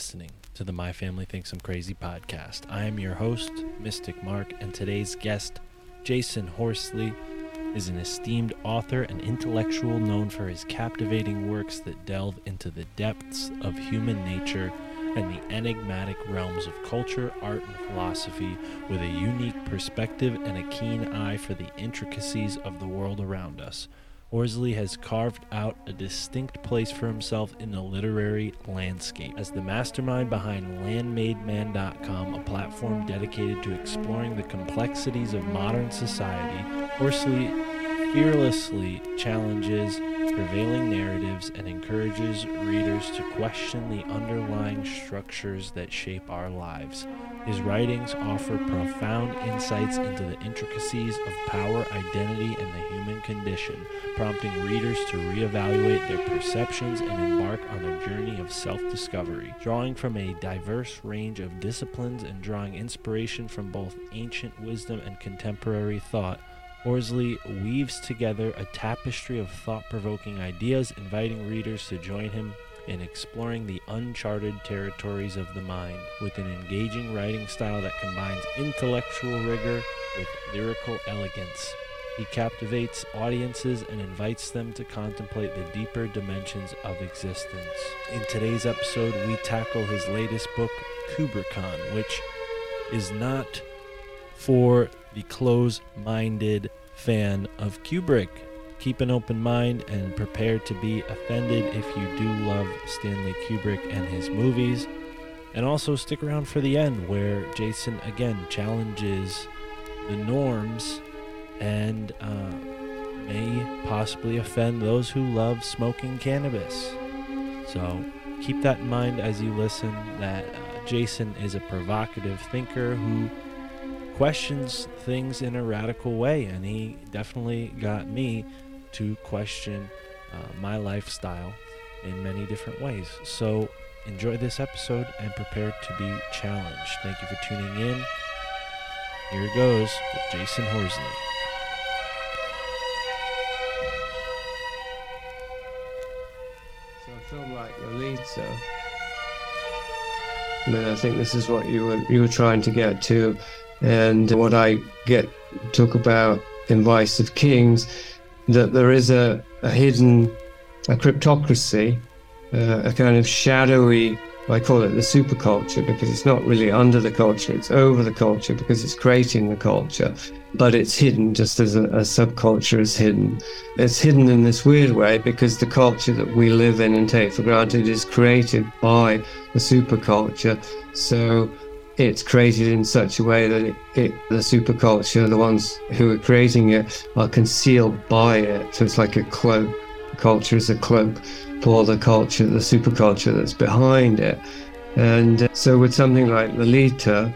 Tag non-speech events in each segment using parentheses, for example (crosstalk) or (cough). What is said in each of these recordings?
Listening to the My Family Thinks I'm Crazy podcast. I am your host, Mystic Mark, and today's guest, Jasun Horsley, is an esteemed author and intellectual known for his captivating works that delve into the depths of human nature and the enigmatic realms of culture, art, and philosophy with a unique perspective and a keen eye for the intricacies of the world around us. Horsley has carved out a distinct place for himself in the literary landscape as the mastermind behind LandmadeMan.com, a platform dedicated to exploring the complexities of modern society. Horsley fearlessly challenges prevailing narratives and encourages readers to question the underlying structures that shape our lives. His writings offer profound insights into the intricacies of power, identity, and the human condition, prompting readers to reevaluate their perceptions and embark on a journey of self discovery. Drawing from a diverse range of disciplines and drawing inspiration from both ancient wisdom and contemporary thought, Horsley weaves together a tapestry of thought provoking ideas, inviting readers to join him in exploring the uncharted territories of the mind with an engaging writing style that combines intellectual rigor with lyrical elegance. He captivates audiences and invites them to contemplate the deeper dimensions of existence. In today's episode, we tackle his latest book, Kubrickon, which is not for the close minded fan of Kubrick. Keep an open mind and prepare to be offended if you do love Stanley Kubrick and his movies. And also stick around for the end where Jasun again challenges the norms and uh, may possibly offend those who love smoking cannabis. So keep that in mind as you listen that uh, Jasun is a provocative thinker who questions things in a radical way, and he definitely got me to question uh, my lifestyle in many different ways. So enjoy this episode and prepare to be challenged. Thank you for tuning in. Here it goes with Jasun Horsley. So I film like Lolita. I mean, I think this is what you were you were trying to get to, and what I get talk about in Vice of Kings, that there is a, a hidden a cryptocracy, uh, a kind of shadowy. I call it the superculture because it's not really under the culture; it's over the culture because it's creating the culture, but it's hidden just as a, a subculture is hidden. It's hidden in this weird way because the culture that we live in and take for granted is created by the superculture. So it's created in such a way that it, it, the superculture, the ones who are creating it, are concealed by it. So it's like a cloak. Culture is a cloak for the culture, the superculture that's behind it. And uh, so with something like Lolita,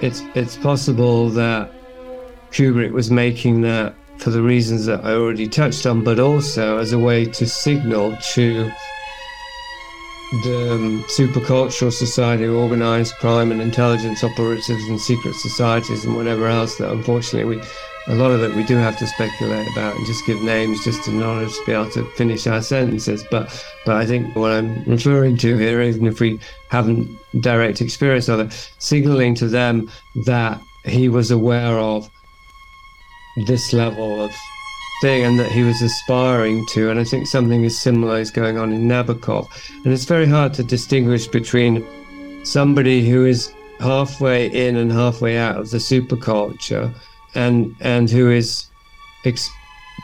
it's it's possible that Kubrick was making that for the reasons that I already touched on, but also as a way to signal to the um, supercultural society, organized crime and intelligence operatives and secret societies and whatever else that unfortunately we, a lot of it we do have to speculate about and just give names just in order to be able to finish our sentences. But, but I think what I'm referring to here, even if we haven't direct experience of it, signaling to them that he was aware of this level of thing and that he was aspiring to. And I think something is similar is going on in Nabokov. And it's very hard to distinguish between somebody who is halfway in and halfway out of the superculture and and who is ex-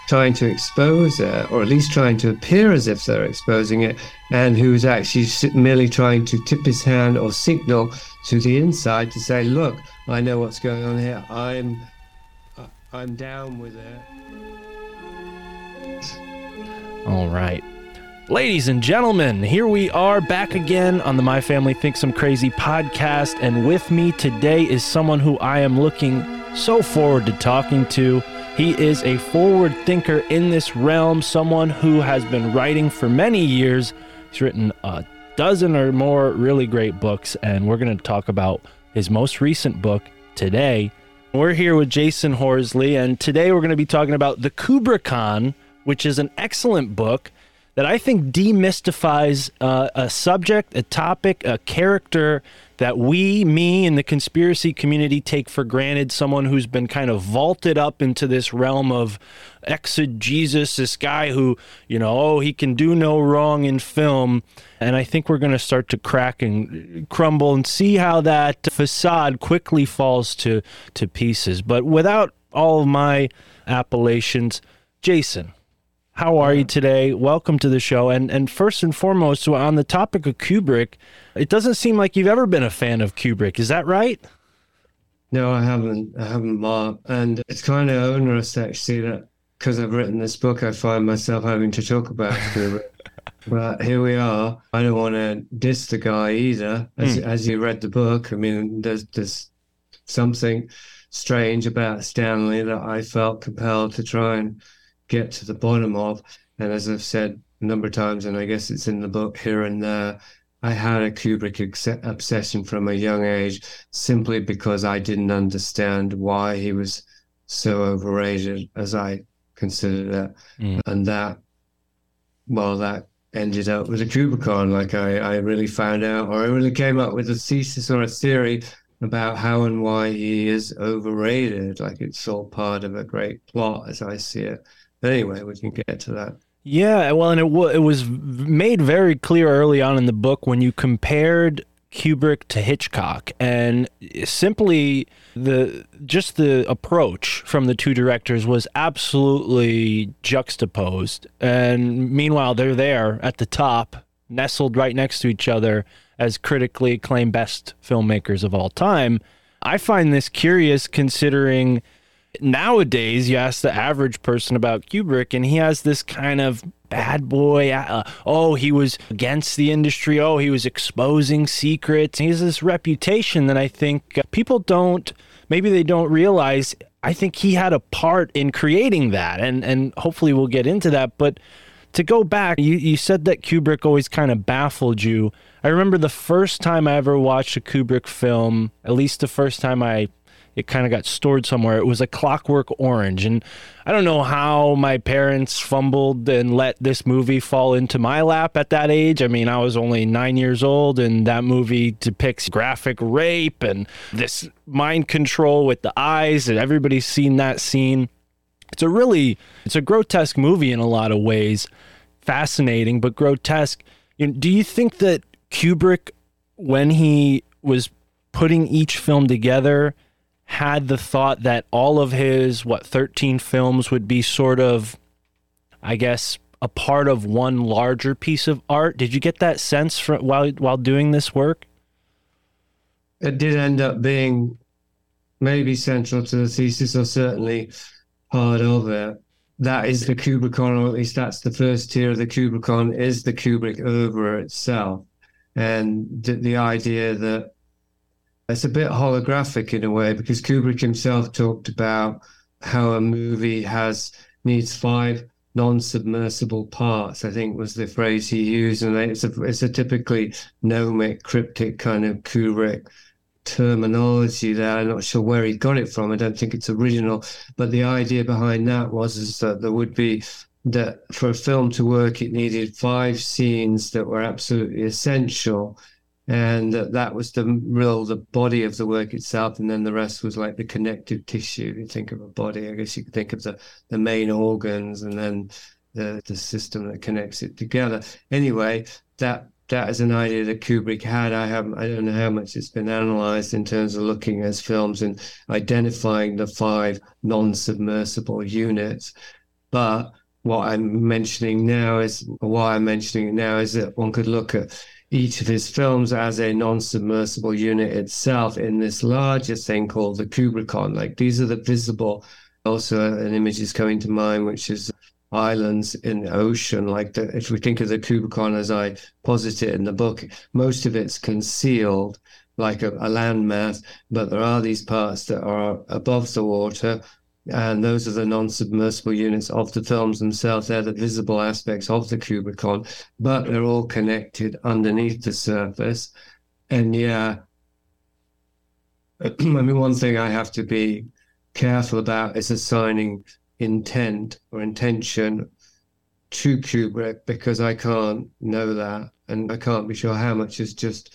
trying to expose it, or at least trying to appear as if they're exposing it, and who's actually merely trying to tip his hand or signal to the inside to say, "Look, I know what's going on here. I'm, I'm down with it." All right. Ladies and gentlemen, here we are back again on the My Family Thinks I'm Crazy podcast. And with me today is someone who I am looking so forward to talking to. He is a forward thinker in this realm, someone who has been writing for many years. He's written a dozen or more really great books, and we're going to talk about his most recent book today. We're here with Jasun Horsley, and today we're going to be talking about The Kubrickon, which is an excellent book that I think demystifies uh, a subject, a topic, a character that we, me, and the conspiracy community take for granted. Someone who's been kind of vaulted up into this realm of exegesis, this guy who, you know, oh, he can do no wrong in film. And I think we're going to start to crack and crumble and see how that facade quickly falls to, to pieces. But without all of my appellations, Jasun, how are you today? Welcome to the show. And and first and foremost, on the topic of Kubrick, it doesn't seem like you've ever been a fan of Kubrick. Is that right? No, I haven't. I haven't, Mark. And it's kind of onerous actually that because I've written this book, I find myself having to talk about (laughs) Kubrick. but here we are. I don't want to diss the guy either. As, hmm. as you read the book, I mean, there's there's something strange about Stanley that I felt compelled to try and get to the bottom of. And as I've said a number of times, and I guess it's in the book here and there, I had a Kubrick ex- obsession from a young age simply because I didn't understand why he was so overrated as I considered it. Mm. And that, well, that ended up with a Kubrickon. Like I, I really found out, or I really came up with a thesis or a theory about how and why he is overrated. Like it's all part of a great plot as I see it. Anyway, we can get to that. Yeah, well, and it, w- it was made very clear early on in the book when you compared Kubrick to Hitchcock, and simply the just the approach from the two directors was absolutely juxtaposed. And meanwhile, they're there at the top, nestled right next to each other as critically acclaimed best filmmakers of all time. I find this curious considering nowadays you ask the average person about Kubrick and he has this kind of bad boy uh, oh he was against the industry oh he was exposing secrets. He has this reputation that I think uh, people don't maybe they don't realize I think he had a part in creating that and and hopefully we'll get into that but to go back you, you said that Kubrick always kind of baffled you. I remember the first time I ever watched a Kubrick film at least the first time I it kind of got stored somewhere. It was a Clockwork Orange, and I don't know how my parents fumbled and let this movie fall into my lap at that age. I mean, I was only nine years old, and that movie depicts graphic rape and this mind control with the eyes, and everybody's seen that scene. It's a really, it's a grotesque movie in a lot of ways, fascinating but grotesque. You know, do you think that Kubrick, when he was putting each film together, had the thought that all of his what 13 films would be sort of I guess a part of one larger piece of art. Did you get that sense from while while doing this work? It did end up being maybe central to the thesis or certainly part of it. That is the Kubrickon, or at least that's the first tier of the Kubrickon, is the Kubrick oeuvre itself. And the, the idea that it's a bit holographic in a way because Kubrick himself talked about how a movie has needs five non-submersible parts. I think was the phrase he used, and it's a it's a typically gnomic, cryptic kind of Kubrick terminology there. I'm not sure where he got it from. I don't think it's original, but the idea behind that was is that there would be that for a film to work, it needed five scenes that were absolutely essential and that was the real the body of the work itself and then the rest was like the connective tissue you think of a body i guess you could think of the the main organs and then the the system that connects it together anyway that that is an idea that Kubrick had. I have I don't know how much it's been analyzed in terms of looking at films and identifying the five non-submersible units. But what I'm mentioning now is why I'm mentioning it now is that one could look at each of his films as a non-submersible unit itself in this larger thing called the Kubrickon. Like these are the visible. Also, uh, an image is coming to mind, which is islands in the ocean. Like the, if we think of the Kubrickon as I posit it in the book, most of it's concealed like a, a landmass, but there are these parts that are above the water and those are the non-submersible units of the films themselves. They're the visible aspects of the Kubrickon, but they're all connected underneath the surface. And yeah, (clears throat) I mean, one thing I have to be careful about is assigning intent or intention to Kubrick because I can't know that, and I can't be sure how much is just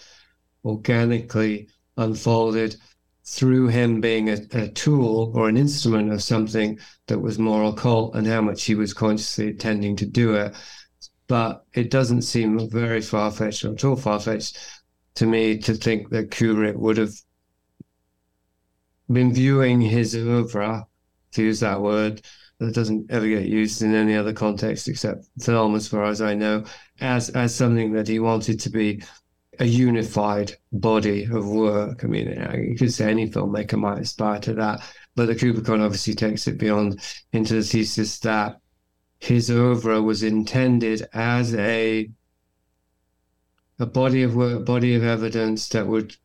organically unfolded through him being a, a, tool or an instrument of something that was more occult and how much he was consciously intending to do it. But it doesn't seem very far fetched or at all far fetched to me to think that Kubrick would have been viewing his oeuvre, to use that word, that doesn't ever get used in any other context except film, as far as I know, as as something that he wanted to be a unified body of work. I mean, you could say any filmmaker might aspire to that, but the Kubrickon obviously takes it beyond into the thesis that his oeuvre was intended as a a body of work, body of evidence that would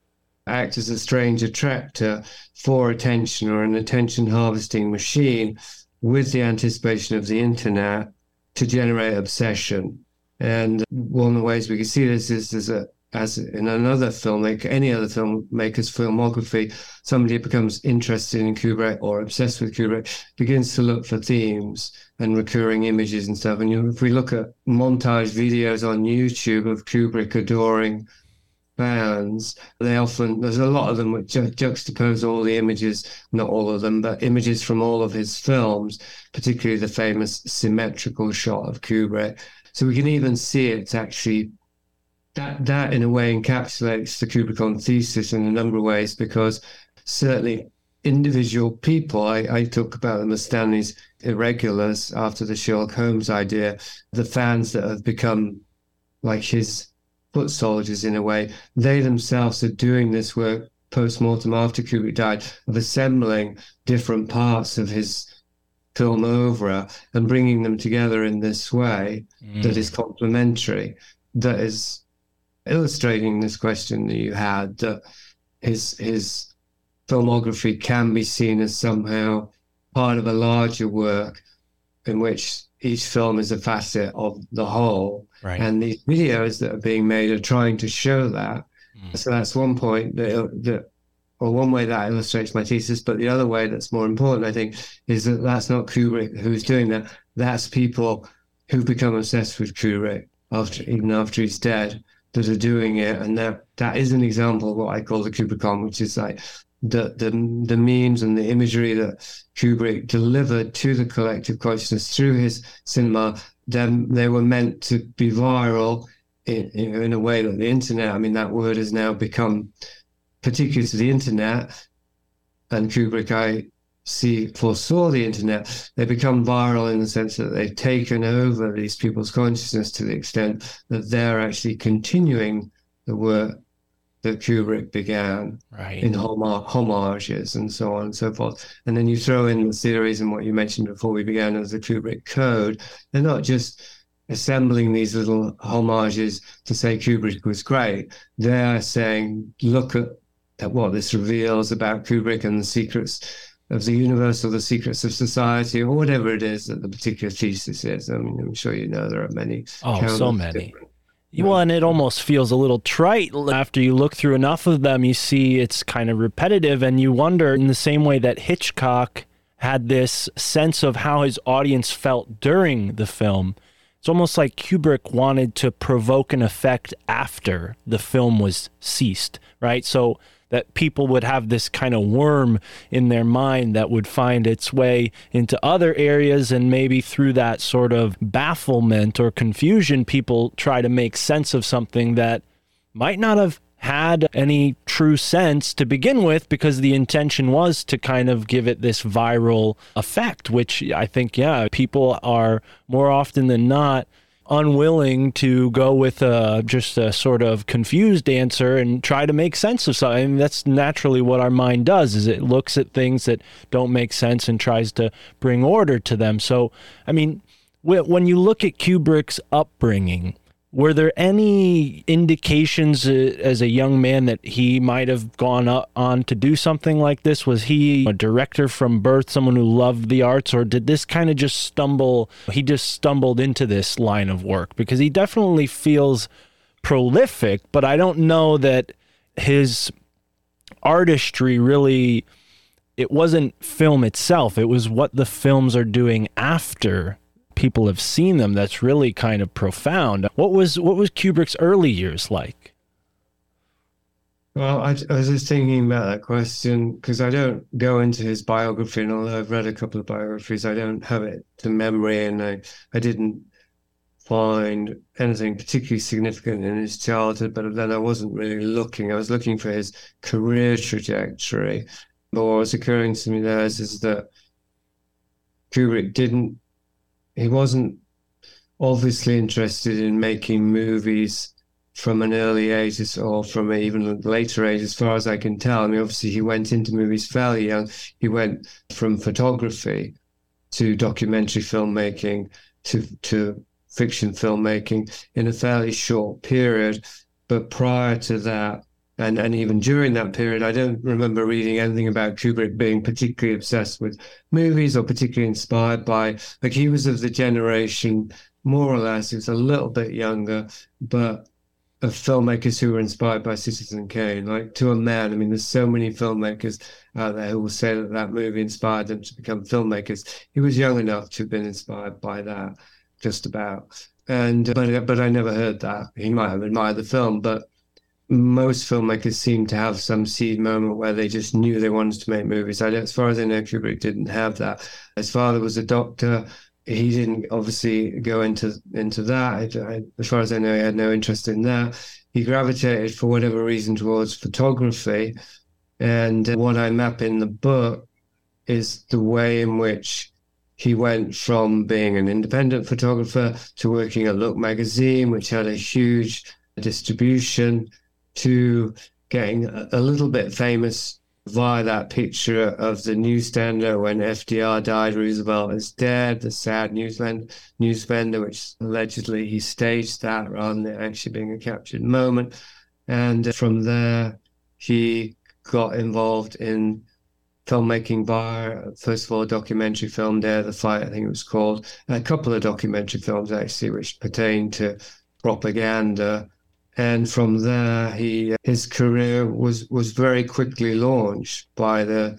act as a strange attractor for attention or an attention harvesting machine with the anticipation of the internet to generate obsession. And one of the ways we can see this is there's a as in another filmmaker, any other filmmaker's filmography, somebody becomes interested in Kubrick or obsessed with Kubrick, begins to look for themes and recurring images and stuff. And you, if we look at montage videos on YouTube of Kubrick adoring bands, they often, there's a lot of them which ju- juxtapose all the images, not all of them, but images from all of his films, particularly the famous symmetrical shot of Kubrick. So we can even see it's actually that that in a way encapsulates the Kubrickon thesis in a number of ways because certainly individual people, I, I talk about them as Stanley's irregulars after the Sherlock Holmes idea, the fans that have become like his foot soldiers in a way, they themselves are doing this work post mortem after Kubrick died of assembling different parts of his film oeuvre and bringing them together in this way that mm. is complementary, that is illustrating this question that you had that his his filmography can be seen as somehow part of a larger work in which each film is a facet of the whole. Right. and these videos that are being made are trying to show that. Mm. so that's one point that, that or one way that illustrates my thesis but the other way that's more important i think is that that's not kubrick who's doing that. That's people who've become obsessed with kubrick after even after he's dead that are doing it and that that is an example of what i call the kubrickon which is like the the the memes and the imagery that kubrick delivered to the collective consciousness through his cinema then they were meant to be viral in, you in a way that the internet, I mean, that word has now become, particular to the internet, and Kubrick, I see, foresaw the internet, they become viral in the sense that they've taken over these people's consciousness to the extent that they're actually continuing the work that Kubrick began right. in homo- homages and so on and so forth. And then you throw in the theories and what you mentioned before we began as the Kubrick Code. They're not just assembling these little homages to say Kubrick was great. They're saying, look at, at what this reveals about Kubrick and the secrets of the universe or the secrets of society or whatever it is that the particular thesis is. I mean, I'm sure you know there are many. Oh, so many. Well, and it almost feels a little trite after you look through enough of them. You see it's kind of repetitive, and you wonder in the same way that Hitchcock had this sense of how his audience felt during the film. It's almost like Kubrick wanted to provoke an effect after the film was ceased, right? So that people would have this kind of worm in their mind that would find its way into other areas and maybe through that sort of bafflement or confusion people try to make sense of something that might not have had any true sense to begin with because the intention was to kind of give it this viral effect which I think yeah people are more often than not unwilling to go with a, just a sort of confused answer and try to make sense of something. I mean, that's naturally what our mind does is it looks at things that don't make sense and tries to bring order to them. So, I mean, when you look at Kubrick's upbringing, were there any indications uh, as a young man that he might have gone on to do something like this? Was he a director from birth, someone who loved the arts, or did this kind of just stumble? He just stumbled into this line of work because he definitely feels prolific, but I don't know that his artistry really. It wasn't film itself, it was what the films are doing after people have seen them that's really kind of profound. What was what was Kubrick's early years like? Well, I, I was just thinking about that question because I don't go into his biography, and although I've read a couple of biographies, I don't have it to memory, and I, I didn't find anything particularly significant in his childhood. But then I wasn't really looking; I was looking for his career trajectory. But what was occurring to me there is, is that Kubrick didn't, he wasn't obviously interested in making movies from an early age or from even later age, as far as I can tell. I mean, obviously, he went into movies fairly young. He went from photography to documentary filmmaking to to fiction filmmaking in a fairly short period. But prior to that, and, and even during that period, I don't remember reading anything about Kubrick being particularly obsessed with movies or particularly inspired by. Like he was of the generation, more or less, he was a little bit younger, but of filmmakers who were inspired by Citizen Kane. Like to a man, I mean, there's so many filmmakers out there who will say that that movie inspired them to become filmmakers. He was young enough to have been inspired by that, just about. And but but I never heard that. He might have admired the film, but most filmmakers seem to have some seed moment where they just knew they wanted to make movies. I, as far as I know, Kubrick didn't have that. His father was a doctor. He didn't obviously go into into that. I, I, as far as I know, he had no interest in that. He gravitated for whatever reason towards photography, and what I map in the book is the way in which he went from being an independent photographer to working at Look magazine, which had a huge distribution, to getting a, little bit famous via that picture of the newsstander when FDR died, Roosevelt is dead, the sad newsvend, news vendor, which allegedly he staged that rather than actually being a captured moment. And from there, he got involved in filmmaking via, first of all, a documentary film, Day of the Fight, I think it was called, a couple of documentary films actually, which pertain to propaganda. And from there, he his career was was very quickly launched by the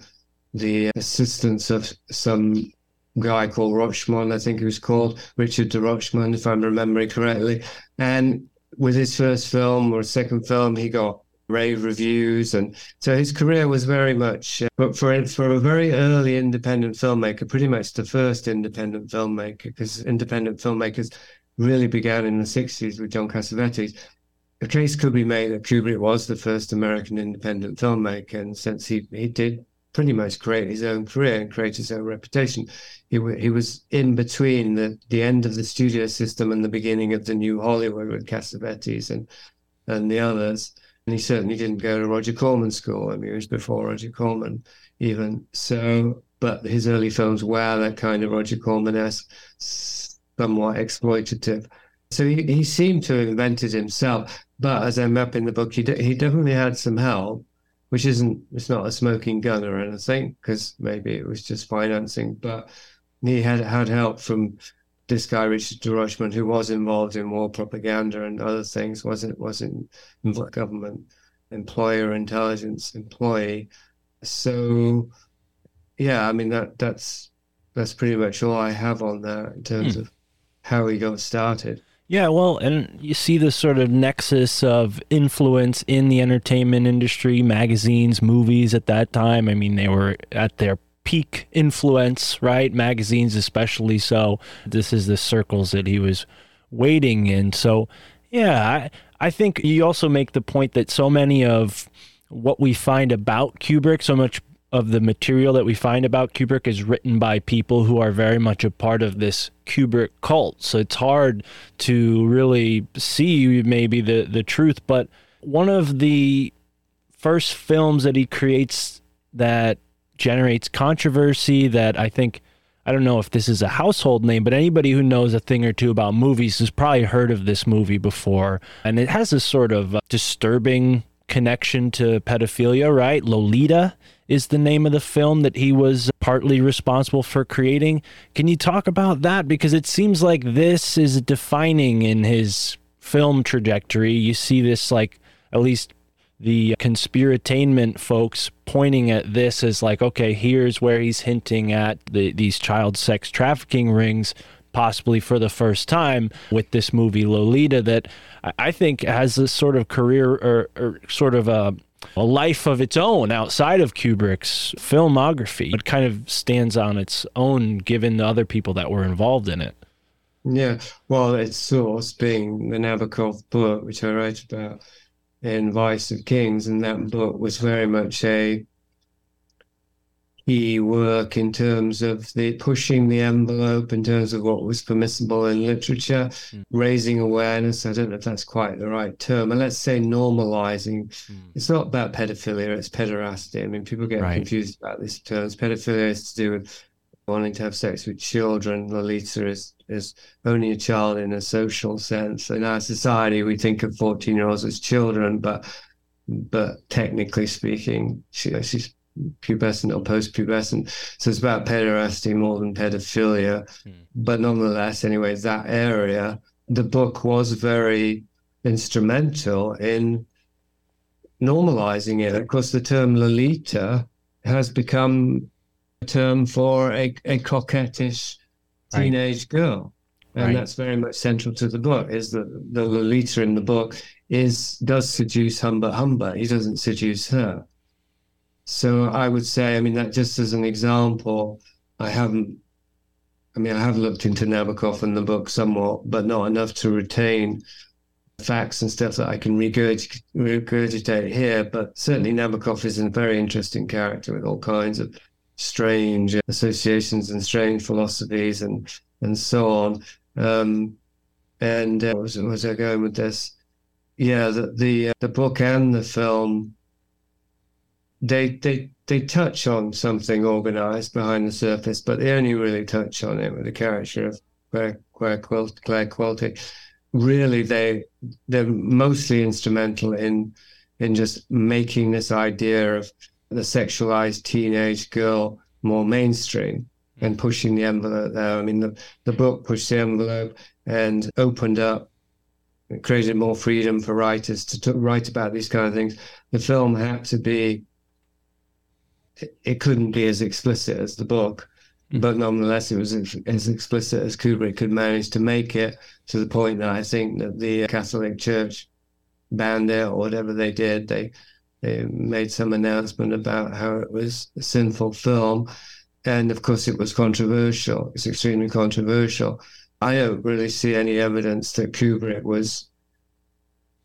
the assistance of some guy called Rochemont, I think he was called Richard de Rochemont, if I'm remembering correctly. And with his first film or second film, he got rave reviews, and so his career was very much. Uh, but for for a very early independent filmmaker, pretty much the first independent filmmaker, because independent filmmakers really began in the '60s with John Cassavetes. A case could be made that Kubrick was the first American independent filmmaker, and since he he did pretty much create his own career and create his own reputation. He, he was in between the, the end of the studio system and the beginning of the new Hollywood with Cassavetes and and the others. And he certainly didn't go to Roger Corman school. I mean, it was before Roger Corman even. So, but his early films were that kind of Roger Corman-esque, somewhat exploitative. So he, he seemed to have invented himself. But as I'm up in the book, he, he definitely had some help which isn't it's not a smoking gun or anything because maybe it was just financing but he had had help from this guy Richard de who was involved in war propaganda and other things wasn't wasn't government employer intelligence employee so yeah I mean that that's that's pretty much all I have on that in terms Hmm. of how he got started Yeah, well, and you see this sort of nexus of influence in the entertainment industry, magazines, movies at that time. I mean, they were at their peak influence, right? Magazines, especially so. This is the circles that he was waiting in. So, yeah, I, I think you also make the point that so many of what we find about Kubrick, so much of the material that we find about Kubrick is written by people who are very much a part of this Kubrick cult. So it's hard to really see maybe the, the truth. But one of the first films that he creates that generates controversy that I think I don't know if this is a household name, but anybody who knows a thing or two about movies has probably heard of this movie before. And it has this sort of disturbing connection to pedophilia, right? Lolita is the name of the film that he was partly responsible for creating. Can you talk about that? Because it seems like this is defining in his film trajectory. You see this, like, at least the conspiratainment folks pointing at this as like, okay, here's where he's hinting at the, these child sex trafficking rings, possibly for the first time with this movie Lolita, that I- think has this sort of career or, or sort of a a life of its own outside of Kubrick's filmography. It kind of stands on its own given the other people that were involved in it. Yeah, well, its source being the Nabokov book, which I wrote about in Vice of Kings, and that book was very much a key work in terms of the pushing the envelope in terms of what was permissible in literature, Mm. raising awareness. I don't know if that's quite the right term, and let's say normalizing. It's not about pedophilia; it's pederasty. I mean, people get Right. confused about these terms. Pedophilia is to do with wanting to have sex with children. Lolita is is only a child in a social sense. In our society, we think of fourteen year olds as children, but but technically speaking, she, she's pubescent or post-pubescent. So it's about pederasty more than pedophilia. Hmm. But nonetheless, anyway, that area, the book was very instrumental in normalizing it. Of course, the term Lolita has become a term for a, a coquettish Right. teenage girl. And Right. that's very much central to the book, is that the Lolita in the book is does seduce Humbert Humbert. He doesn't seduce her. So I would say, I mean, that just as an example, I haven't I mean, I have looked into Nabokov and the book somewhat, but not enough to retain facts and stuff that I can regurg- regurgitate here. But certainly, Nabokov is a very interesting character with all kinds of strange associations and strange philosophies and and so on. Um, and uh, was was I going with this? Yeah, the the, uh, the book and the film they they they touch on something organized behind the surface, but they only really touch on it with the character of Clare Clare, Clare Quilty. Really, they they're mostly instrumental in in just making this idea of the sexualized teenage girl more mainstream and pushing the envelope there. I mean, the, the book pushed the envelope and opened up, created more freedom for writers to, to write about these kind of things. The film had to be, it, couldn't be as explicit as the book, mm-hmm. but nonetheless, it was as, as explicit as Kubrick could manage to make it to the point that I think that the Catholic Church banned it or whatever they did. They they made some announcement about how it was a sinful film. And of course, it was controversial. It's extremely controversial. I don't really see any evidence that Kubrick was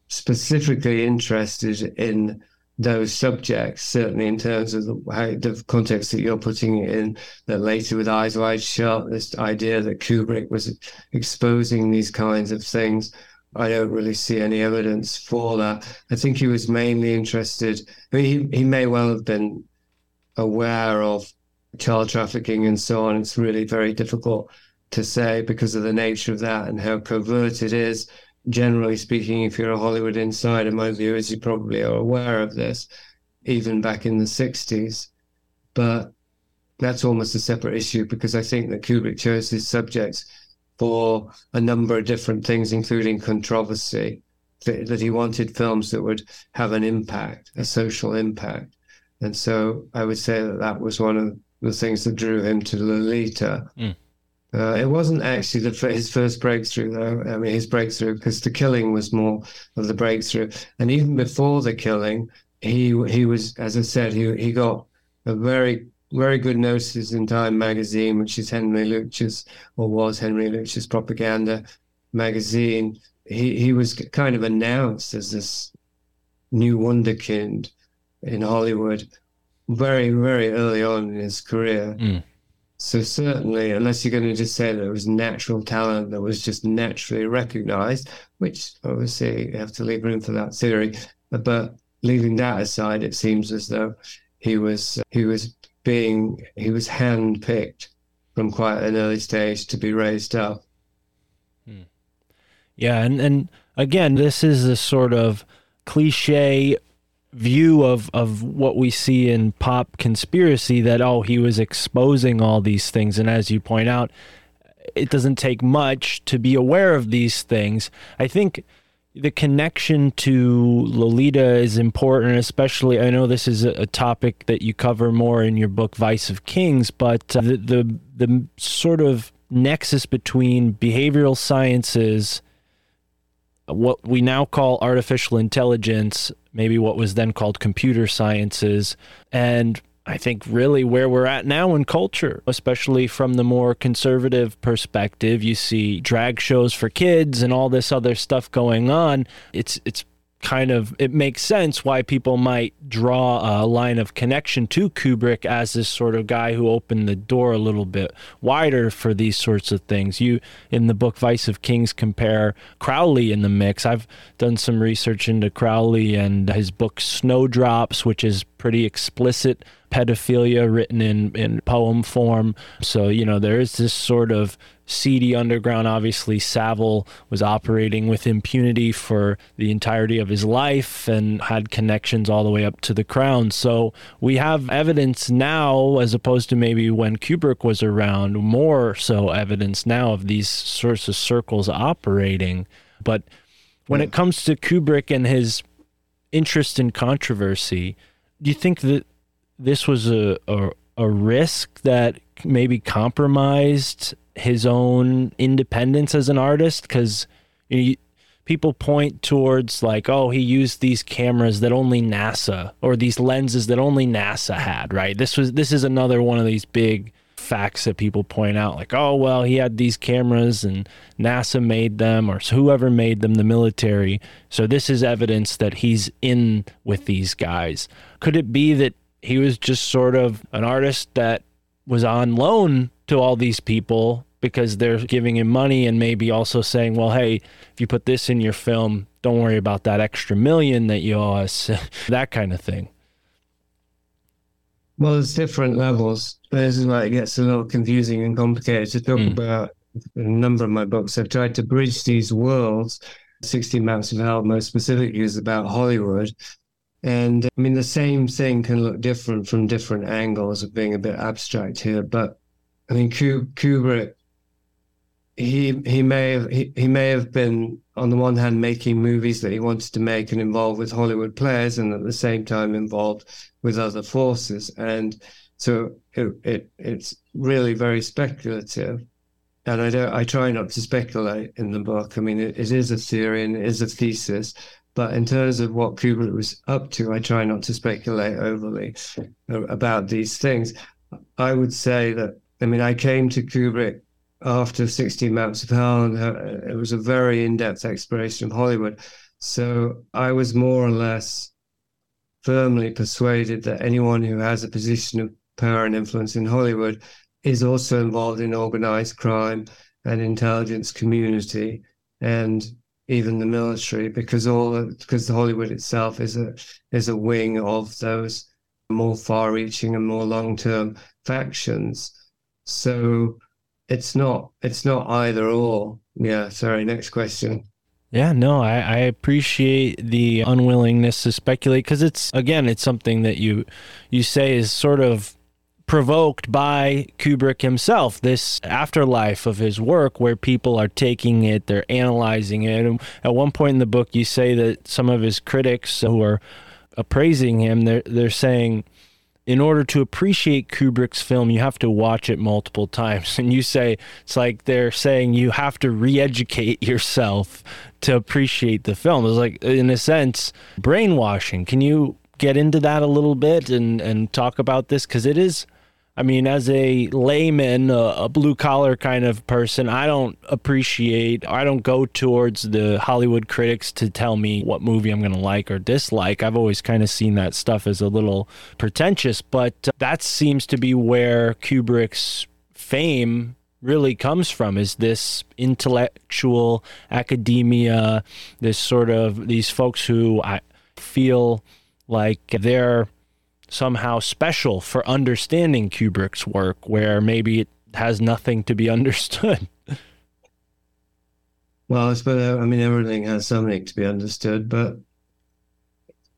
specifically interested in those subjects, certainly in terms of the, how, the context that you're putting it in, that later with Eyes Wide Shut, this idea that Kubrick was exposing these kinds of things. I don't really see any evidence for that. I think he was mainly interested. I mean, he, he may well have been aware of child trafficking and so on. It's really very difficult to say because of the nature of that and how covert it is. Generally speaking, if you're a Hollywood insider, my view is you probably are aware of this, even back in the 60s. But that's almost a separate issue because I think that Kubrick chose his subjects for a number of different things, including controversy, that, that he wanted films that would have an impact, a social impact. And so I would say that that was one of the things that drew him to Lolita. Mm. Uh, it wasn't actually the, his first breakthrough, though. I mean, his breakthrough because the killing was more of the breakthrough, and even before the killing, he he was, as I said, he he got a very very good notices in Time magazine, which is Henry Luce's or was Henry Luce's propaganda magazine. He he was kind of announced as this new wonderkind in Hollywood very very early on in his career. Mm. So certainly, unless you're going to just say that it was natural talent that was just naturally recognized, which obviously you have to leave room for that theory. But leaving that aside, it seems as though he was he was being he was handpicked from quite an early stage to be raised up. Hmm. Yeah, and and again, this is a sort of cliche view of of what we see in pop conspiracy that oh he was exposing all these things. And as you point out it doesn't take much to be aware of these things. I think the connection to lolita is important especially i know this is a, topic that you cover more in your book vice of kings but uh, the, the the sort of nexus between behavioral sciences what we now call artificial intelligence, maybe what was then called computer sciences, and I think really where we're at now in culture, especially from the more conservative perspective, you see drag shows for kids and all this other stuff going on. It's it's kind of it makes sense why people might draw a line of connection to Kubrick as this sort of guy who opened the door a little bit wider for these sorts of things. You in the book Vice of Kings compare Crowley in the mix. I've done some research into Crowley and his book Snowdrops, which is pretty explicit pedophilia written in, in poem form. So, you know, there is this sort of seedy underground. Obviously, Savile was operating with impunity for the entirety of his life and had connections all the way up to the crown. So we have evidence now, as opposed to maybe when Kubrick was around, more so evidence now of these sorts of circles operating. But when it comes to Kubrick and his interest in controversy, do you think that this was a, a, a risk that maybe compromised his own independence as an artist? Because you know, people point towards like, oh, he used these cameras that only NASA or these lenses that only NASA had, right? This was this is another one of these big facts that people point out like oh well he had these cameras and NASA made them or whoever made them the military so this is evidence that he's in with these guys could it be that he was just sort of an artist that was on loan to all these people because they're giving him money and maybe also saying, well, hey, if you put this in your film, don't worry about that extra million that you owe us, (laughs) that kind of thing. Well, there's different levels. This is why it gets a little confusing and complicated to talk Mm. about. A number of my books, I've tried to bridge these worlds. 60 Maps of Hell, most specifically, is about Hollywood. And I mean, the same thing can look different from different angles of being a bit abstract here. But I mean, Ku- Kubrick, he he may have he, he may have been on the one hand making movies that he wanted to make and involved with Hollywood players, and at the same time involved with other forces. And so it, it it's really very speculative. And I don't I try not to speculate in the book. I mean, it, it is a theory and it is a thesis. But in terms of what Kubrick was up to, I try not to speculate overly uh, about these things. I would say that, I mean, I came to Kubrick after 16 Maps of Hell, uh, it was a very in depth exploration of Hollywood. So I was more or less firmly persuaded that anyone who has a position of power and influence in Hollywood is also involved in organized crime and intelligence community and even the military because all because Hollywood itself is a is a wing of those more far-reaching and more long-term factions. So it's not it's not either or. Yeah. Sorry. Next question. Yeah, no, I, I appreciate the unwillingness to speculate because it's again, it's something that you you say is sort of provoked by Kubrick himself. This afterlife of his work, where people are taking it, they're analyzing it. And at one point in the book, you say that some of his critics who are appraising him, they're they're saying. In order to appreciate Kubrick's film, you have to watch it multiple times. (laughs) And you say it's like they're saying you have to re educate (laughs) yourself to appreciate the film. It's like, in a sense, brainwashing. Can you get into that a little bit and, and talk about this? Because it is, I mean, as a layman, a, a blue collar kind of person, I don't appreciate, I don't go towards the Hollywood critics to tell me what movie I'm going to like or dislike. I've always kind of seen that stuff as a little pretentious, but uh, that seems to be where Kubrick's fame really comes from is this intellectual academia this sort of these folks who i feel like they're somehow special for understanding kubrick's work where maybe it has nothing to be (laughs) understood Well, I suppose I mean everything has something to be understood, but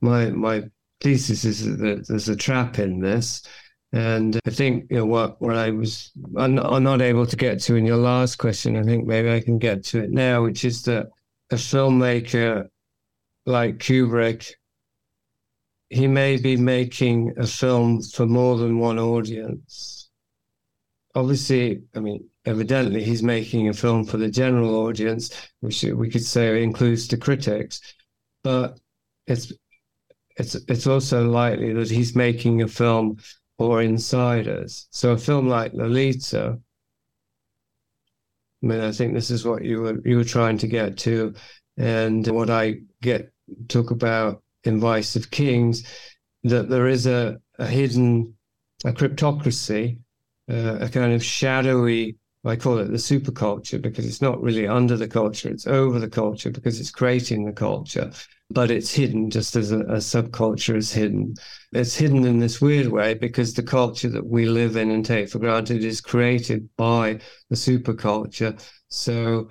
my my thesis is that there's a trap in this, and I think you know what what I was I'm, not able to get to in your last question. I think maybe I can get to it now, which is that a filmmaker like Kubrick, he may be making a film for more than one audience. Obviously, I mean, evidently he's making a film for the general audience, which we could say includes the critics, but it's it's it's also likely that he's making a film for insiders. So a film like Lolita, I mean, I think this is what you were you were trying to get to, and what I get talk about in Vice of Kings, that there is a, a hidden a cryptocracy, uh, a kind of shadowy I call it the superculture because it's not really under the culture, it's over the culture because it's creating the culture, but it's hidden just as a, a, subculture is hidden. It's hidden in this weird way because the culture that we live in and take for granted is created by the superculture. So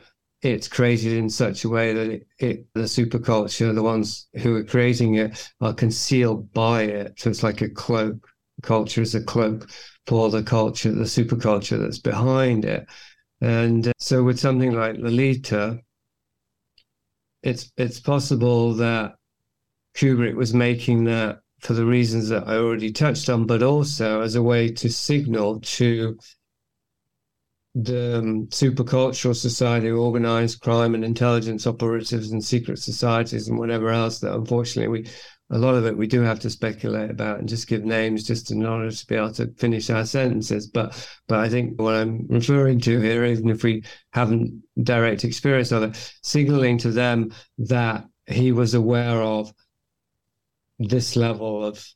it's created in such a way that it, it the superculture, the ones who are creating it, are concealed by it. So it's like a cloak. Culture is a cloak for the culture, the superculture that's behind it. And uh, so with something like Lolita, it's it's possible that Kubrick was making that for the reasons that I already touched on, but also as a way to signal to the um, supercultural society, organized crime and intelligence operatives and secret societies and whatever else that unfortunately we a lot of it we do have to speculate about and just give names just in order to be able to finish our sentences. But but I think what I'm referring to here, even if we haven't direct experience of it, signaling to them that he was aware of this level of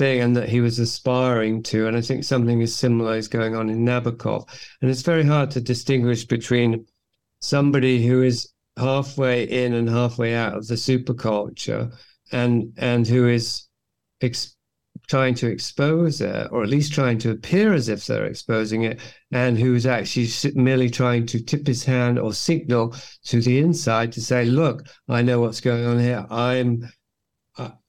thing and that he was aspiring to. And I think something is similar is going on in Nabokov. And it's very hard to distinguish between somebody who is halfway in and halfway out of the superculture and and who is ex- trying to expose it, or at least trying to appear as if they're exposing it, and who's actually merely trying to tip his hand or signal to the inside to say, "Look, I know what's going on here. I'm,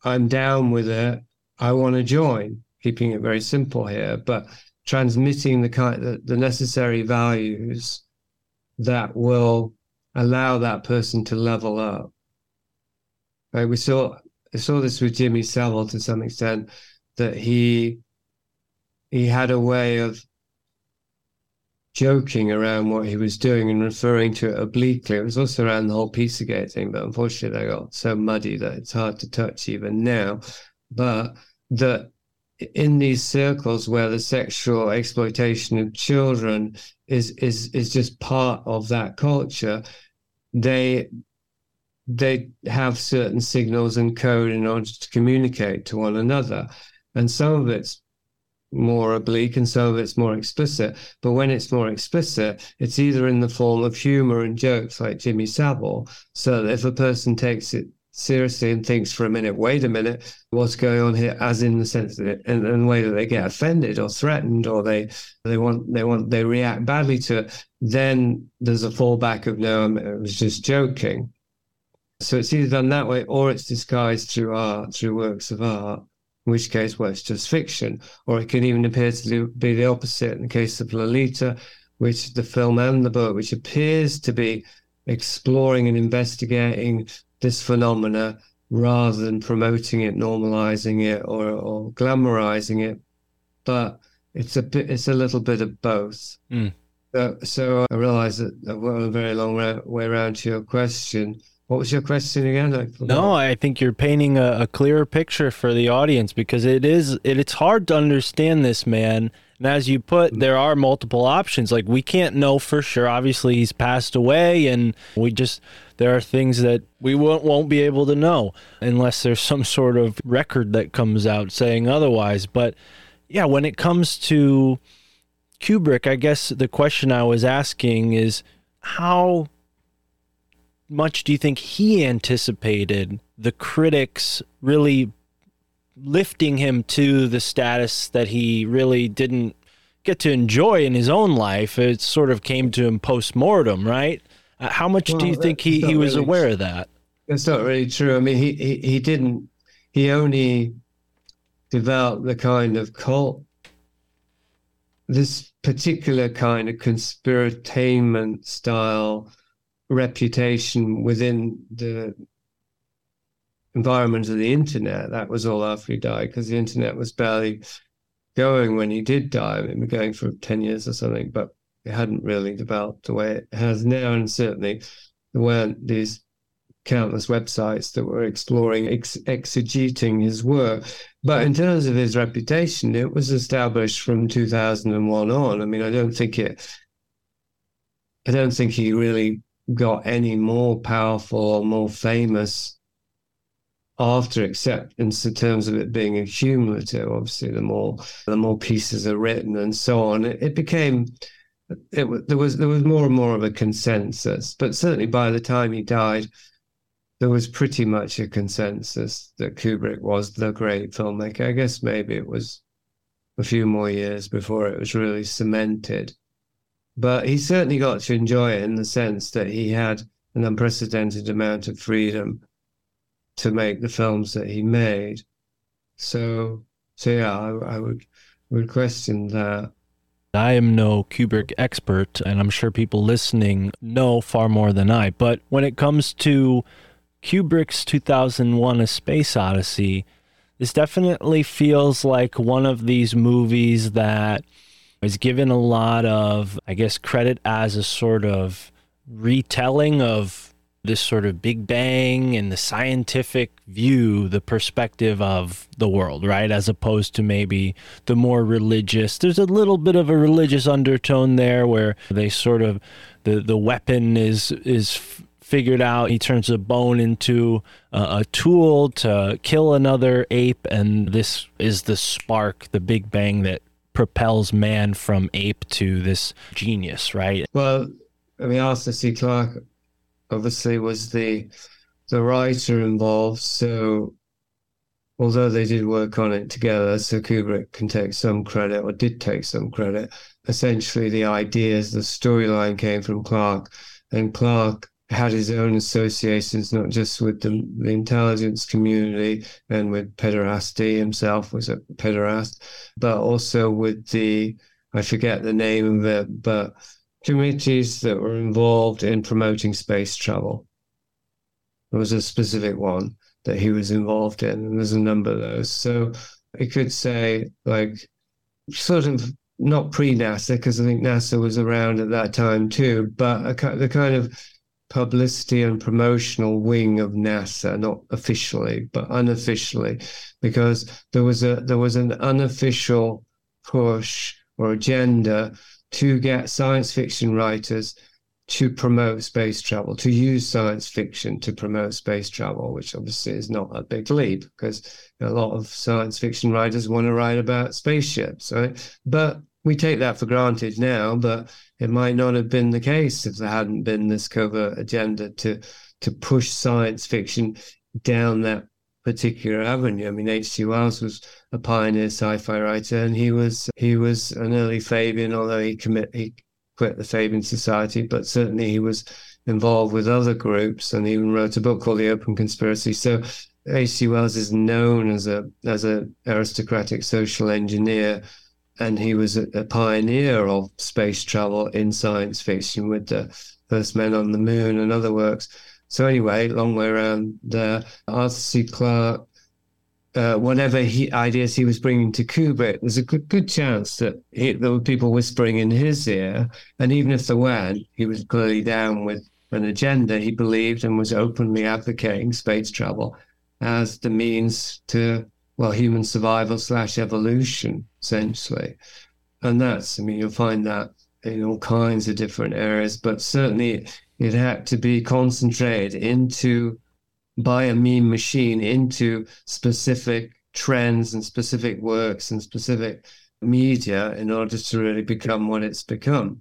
I'm down with it. I want to join." Keeping it very simple here, but transmitting the kind, the, the necessary values that will allow that person to level up. Right? We saw I saw this with Jimmy Savile to some extent that he he had a way of joking around what he was doing and referring to it obliquely. It was also around the whole Pizzagate thing, but unfortunately they got so muddy that it's hard to touch even now. But that in these circles where the sexual exploitation of children is is is just part of that culture, they they have certain signals and code in order to communicate to one another. And some of it's more oblique and some of it's more explicit. But when it's more explicit, it's either in the form of humor and jokes like Jimmy Savile. So if a person takes it seriously and thinks for a minute, wait a minute, what's going on here, as in the sense that in, in the way that they get offended or threatened or they they want they want they react badly to it, then there's a fallback of no, I was just joking. So it's either done that way or it's disguised through art, through works of art, in which case, well, it's just fiction. Or it can even appear to be the opposite in the case of Lolita, which the film and the book, which appears to be exploring and investigating this phenomena rather than promoting it, normalizing it, or, or glamorizing it. But it's a bit, it's a little bit of both. Mm. So, so I realize that I went a very long way around to your question. What was your question again? I. No, I think you're painting a, a clearer picture for the audience because it is it, it's hard to understand this man. And as you put, there are multiple options. Like we can't know for sure. Obviously, he's passed away, and we just there are things that we won't won't be able to know unless there's some sort of record that comes out saying otherwise. But yeah, when it comes to Kubrick, I guess the question I was asking is how much do you think he anticipated the critics really lifting him to the status that he really didn't get to enjoy in his own life? It sort of came to him post mortem, right? Uh, how much do you think he, he was really aware of that? That's not really true. I mean, he, he, he didn't, he only developed the kind of cult, this particular kind of conspiratainment style reputation within the environment of the internet. That was all after he died because the internet was barely going when he did die. I mean, we're going for 10 years or something, but it hadn't really developed the way it has now. And certainly there weren't these countless websites that were exploring, ex- exegeting his work. But in terms of his reputation, it was established from 2001 on. I mean, I don't think it, I don't think he really got any more powerful or more famous after, except in terms of it being accumulative. Obviously, the more the more pieces are written and so on, it, it became it there was there was more and more of a consensus. But certainly by the time he died, there was pretty much a consensus that Kubrick was the great filmmaker. I guess maybe it was a few more years before it was really cemented. But he certainly got to enjoy it in the sense that he had an unprecedented amount of freedom to make the films that he made. So, so yeah, I, I would would question that. I am no Kubrick expert, and I'm sure people listening know far more than I. But when it comes to Kubrick's 2001 A Space Odyssey, this definitely feels like one of these movies that is given a lot of, I guess, credit as a sort of retelling of this sort of Big Bang and the scientific view, the perspective of the world, right? As opposed to maybe the more religious. There's a little bit of a religious undertone there where they sort of the the weapon is is figured out. He turns a bone into a, a tool to kill another ape, and this is the spark, the Big Bang that propels man from ape to this genius, right? Well, I mean, Arthur C. Clarke obviously was the the writer involved, so although they did work on it together, so Kubrick can take some credit or did take some credit. Essentially, the ideas, the storyline came from Clarke, and Clarke had his own associations, not just with the, the intelligence community and with pederasty himself was a pederast, but also with the I forget the name of it, but committees that were involved in promoting space travel. There was a specific one that he was involved in, and there's a number of those. So I could say, like, sort of not pre NASA, because I think NASA was around at that time too, but a, the kind of publicity and promotional wing of NASA, not officially, but unofficially, because there was a there was an unofficial push or agenda to get science fiction writers to promote space travel, to use science fiction to promote space travel, which obviously is not a big leap because a lot of science fiction writers want to write about spaceships, right? But we take that for granted now, but it might not have been the case if there hadn't been this covert agenda to to push science fiction down that particular avenue. I mean, H.G. Wells was a pioneer sci-fi writer, and he was he was an early Fabian, although he commit he quit the Fabian Society, but certainly he was involved with other groups, and even wrote a book called The Open Conspiracy. So H.G. Wells is known as a as a aristocratic social engineer, and he was a, a pioneer of space travel in science fiction with the first men on the moon and other works. So anyway, long way around there. Arthur C. Clarke, uh, whatever he, ideas he was bringing to Kubrick, there's a good, good chance that he, there were people whispering in his ear. And even if there weren't, he was clearly down with an agenda he believed and was openly advocating space travel as the means to, well, human survival slash evolution, essentially. And that's, I mean, you'll find that in all kinds of different areas, but certainly it had to be concentrated into by a meme machine into specific trends and specific works and specific media in order to really become what it's become.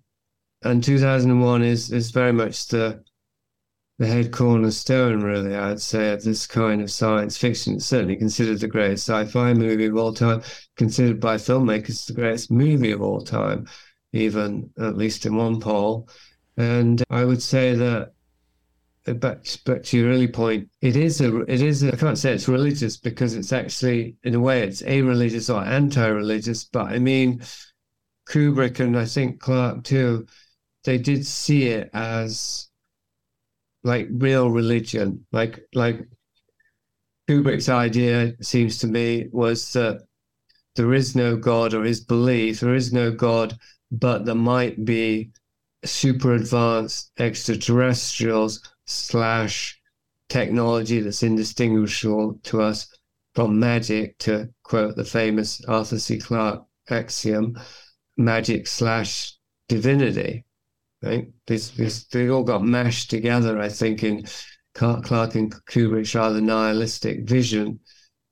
And 2001 is is very much the the head cornerstone, really, I'd say, of this kind of science fiction. It's certainly considered the greatest sci-fi movie of all time, considered by filmmakers the greatest movie of all time, even at least in one poll. And I would say that uh, back back to your early point, it is a it is a, I can't say it's religious because it's actually in a way it's a religious or anti-religious, but I mean Kubrick and I think Clarke too, they did see it as like real religion, like like Kubrick's idea seems to me was that there is no God or his belief, there is no God, but there might be super advanced extraterrestrials slash technology that's indistinguishable to us from magic to quote the famous Arthur C. Clarke axiom, magic slash divinity. Right? This, this, they all got mashed together, I think, in Clarke and Kubrick's rather nihilistic vision.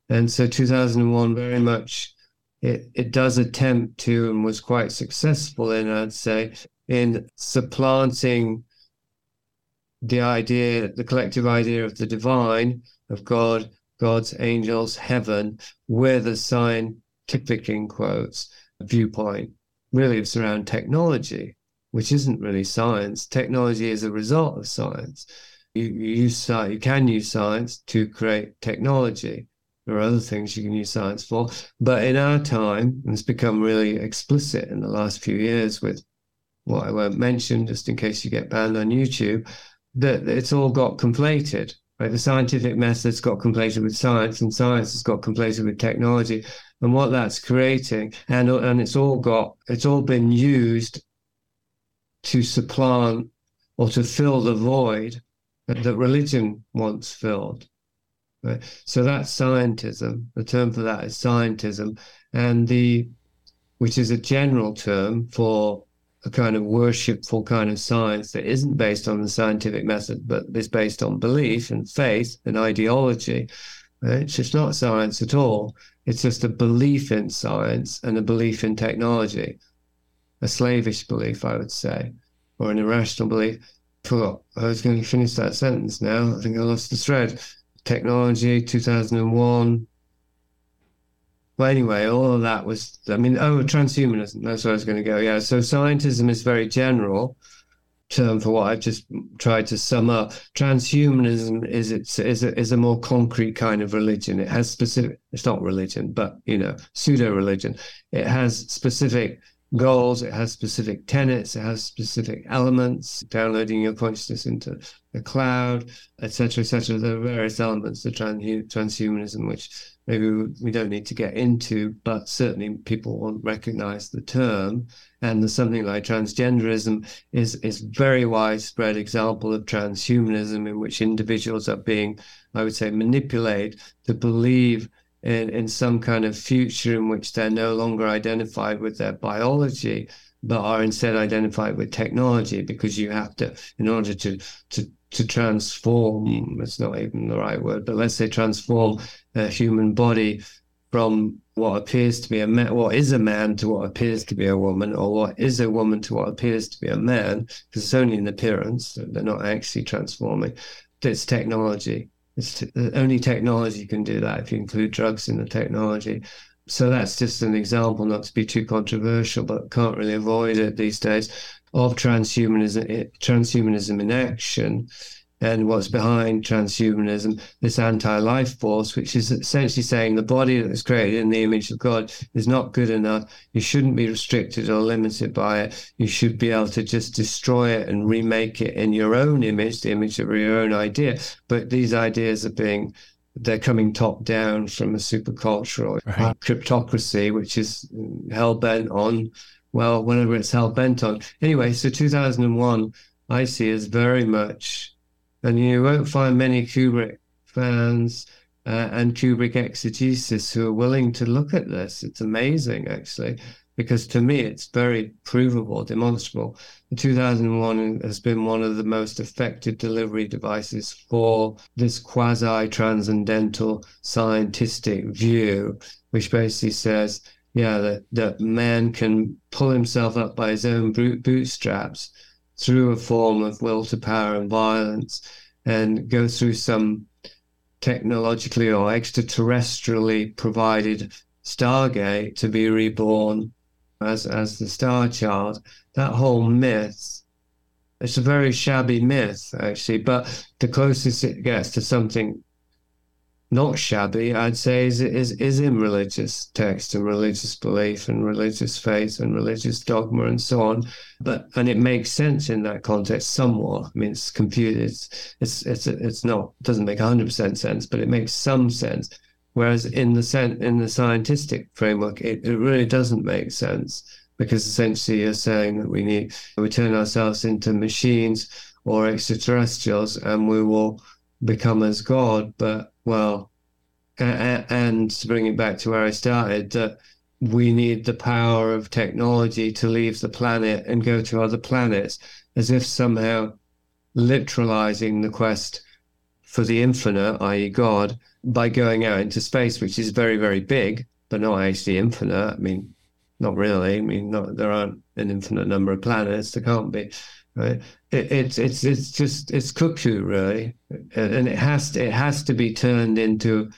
And so 2001 very much it, it does attempt to and was quite successful in, I'd say, in supplanting the idea, the collective idea of the divine, of God, God's angels, heaven, with a scientific, in quotes, viewpoint. Really, it's around technology, which isn't really science. Technology is a result of science. You, you use you can use science to create technology. There are other things you can use science for, but in our time, it's become really explicit in the last few years with what I won't mention, just in case you get banned on YouTube, that it's all got conflated. Right? The scientific methods got conflated with science, and science has got conflated with technology. And what that's creating, and and it's all got, it's all been used to supplant or to fill the void that religion once filled. Right? So that's scientism. The term for that is scientism, and the which is a general term for a kind of worshipful kind of science that isn't based on the scientific method, but is based on belief and faith and ideology. It's just not science at all. It's just a belief in science and a belief in technology, a slavish belief, I would say, or an irrational belief. Forgot I was going to finish that sentence now. I think I lost the thread. Technology, 2001, well, anyway, all of that was, I mean, oh, transhumanism, that's where I was going to go. Yeah. So scientism is very general term for what I've just tried to sum up. Transhumanism is it's is a, is a more concrete kind of religion. It has specific. It's not religion, but you know, pseudo religion. It has specific goals. It has specific tenets. It has specific elements. Downloading your consciousness into the cloud, etc., etc. There are various elements of transhumanism which maybe we don't need to get into, but certainly people won't recognize the term. And something like transgenderism is is very widespread example of transhumanism in which individuals are being, I would say, manipulated to believe in, in some kind of future in which they're no longer identified with their biology, but are instead identified with technology because you have to, in order to to to transform, it's not even the right word, but let's say transform a human body from what appears to be a man, what is a man to what appears to be a woman, or what is a woman to what appears to be a man, because it's only an appearance, they're not actually transforming. It's technology. It's only technology can do that if you include drugs in the technology. So that's just an example, not to be too controversial, but can't really avoid it these days of transhumanism, transhumanism in action and what's behind transhumanism, this anti life force, which is essentially saying the body that is created in the image of God is not good enough. You shouldn't be restricted or limited by it. You should be able to just destroy it and remake it in your own image, the image of your own idea. But these ideas are being they're coming top down from a supercultural right. cryptocracy, which is hell bent on well, whatever it's hell bent on. Anyway, so 2001, I see as very much, and you won't find many Kubrick fans uh, and Kubrick exegesis who are willing to look at this. It's amazing, actually, because to me, it's very provable, demonstrable. 2001 has been one of the most effective delivery devices for this quasi transcendental scientific view, which basically says, yeah, that, that man can pull himself up by his own bootstraps through a form of will to power and violence and go through some technologically or extraterrestrially provided stargate to be reborn as as the star child. That whole myth it's a very shabby myth actually but the closest it gets to something not shabby, I'd say, is, is, is in religious text and religious belief and religious faith and religious dogma and so on. But and it makes sense in that context somewhat. I mean, it's confused. It's it's it's it's not it doesn't make hundred percent sense, but it makes some sense. Whereas in the sen- in the scientific framework, it, it really doesn't make sense because essentially you're saying that we need we turn ourselves into machines or extraterrestrials and we will become as God, but well, and to bring it back to where I started, that we need the power of technology to leave the planet and go to other planets, as if somehow literalizing the quest for the infinite, i.e., God, by going out into space, which is very, very big, but not actually infinite. I mean, not really. I mean, not, there aren't an infinite number of planets. There can't be right? It, it's it's it's just it's cuckoo really, and it has to, it has to be turned into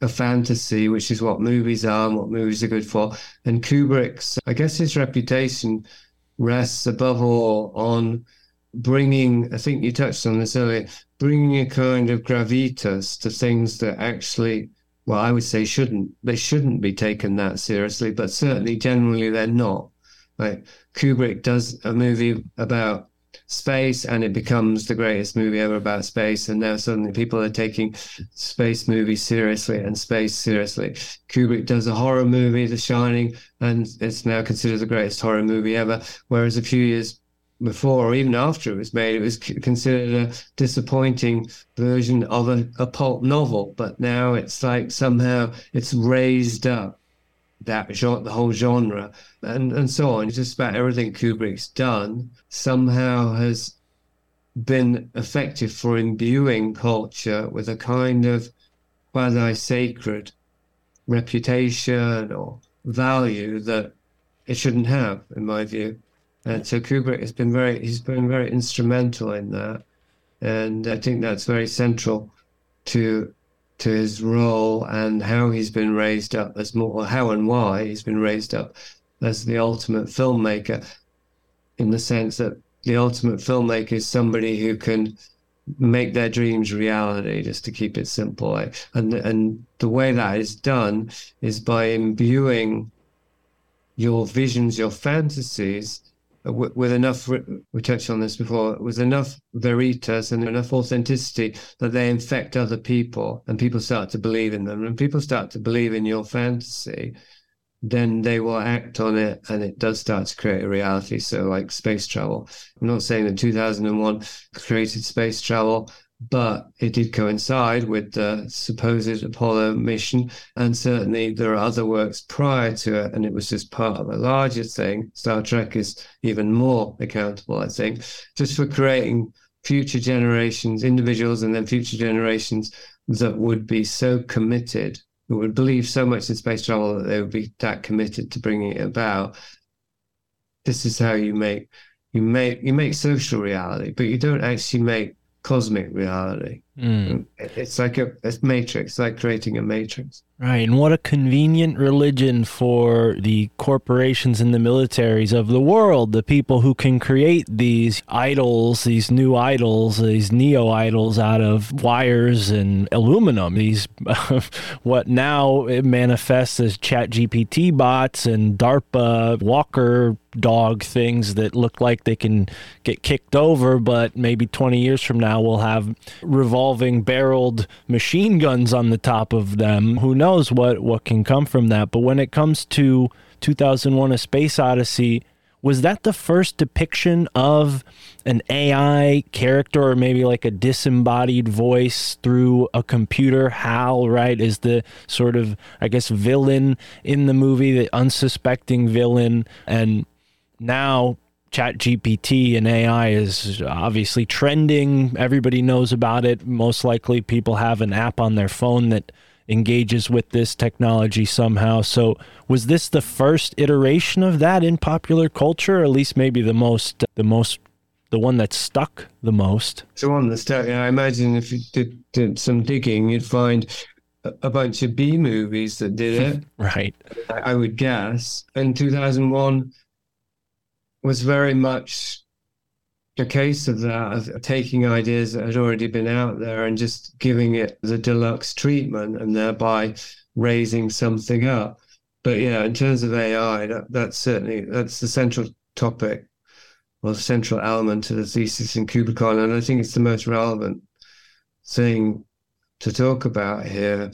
a fantasy, which is what movies are and what movies are good for. And Kubrick's, I guess, his reputation rests above all on bringing. I think you touched on this earlier, bringing a kind of gravitas to things that actually well, I would say shouldn't they shouldn't be taken that seriously, but certainly generally they're not. Like Kubrick does a movie about space and it becomes the greatest movie ever about space and now suddenly people are taking space movies seriously and space seriously. Kubrick does a horror movie the shining and it's now considered the greatest horror movie ever whereas a few years before or even after it was made it was considered a disappointing version of a, a pulp novel. But now it's like somehow it's raised up that genre, the whole genre, and and so on. Just about everything Kubrick's done somehow has been effective for imbuing culture with a kind of quasi sacred reputation or value that it shouldn't have, in my view. And so Kubrick has been very he's been very instrumental in that. And I think that's very central to to his role and how he's been raised up as more, how and why he's been raised up as the ultimate filmmaker, in the sense that the ultimate filmmaker is somebody who can make their dreams reality, just to keep it simple. And and the way that is done is by imbuing your visions, your fantasies Uh, with, with enough. We touched on this before. With enough veritas and enough authenticity that they infect other people, and people start to believe in them, and people start to believe in your fantasy then they will act on it and it does start to create a reality. So, like space travel, I'm not saying that 2001 created space travel, but it did coincide with the supposed Apollo mission. And certainly there are other works prior to it, and it was just part of a larger thing. Star Trek is even more accountable, I think, just for creating future generations, individuals, and then future generations that would be so committed who would believe so much in space travel that they would be that committed to bringing it about. This is how you make you make you make social reality, but you don't actually make cosmic reality. Mm. It's like a, a matrix, it's like creating a matrix. Right. And what a convenient religion for the corporations and the militaries of the world, the people who can create these idols, these new idols, these neo idols out of wires and aluminum. These, (laughs) what now it manifests as chat GPT bots and DARPA walker dog things that look like they can get kicked over, but maybe 20 years from now we'll have revolving barreled machine guns on the top of them. Who knows what, what can come from that? But when it comes to 2001 A Space Odyssey, was that the first depiction of an AI character or maybe like a disembodied voice through a computer? Hal, right, is the sort of, I guess, villain in the movie, the unsuspecting villain. And now chat gpt and ai is obviously trending. Everybody knows about it. Most likely people have an app on their phone that engages with this technology somehow. So was this the first iteration of that in popular culture or at least maybe the most the most the one that stuck the most? So on the stuck i imagine if you did, did some digging you'd find a, bunch of b movies that did it. (laughs) Right. I would guess. In 2001 was very much a case of that, of taking ideas that had already been out there and just giving it the deluxe treatment and thereby raising something up. But yeah, in terms of AI, that, that's certainly that's the central topic or the central element to the thesis in Kubrickon, and I think it's the most relevant thing to talk about here.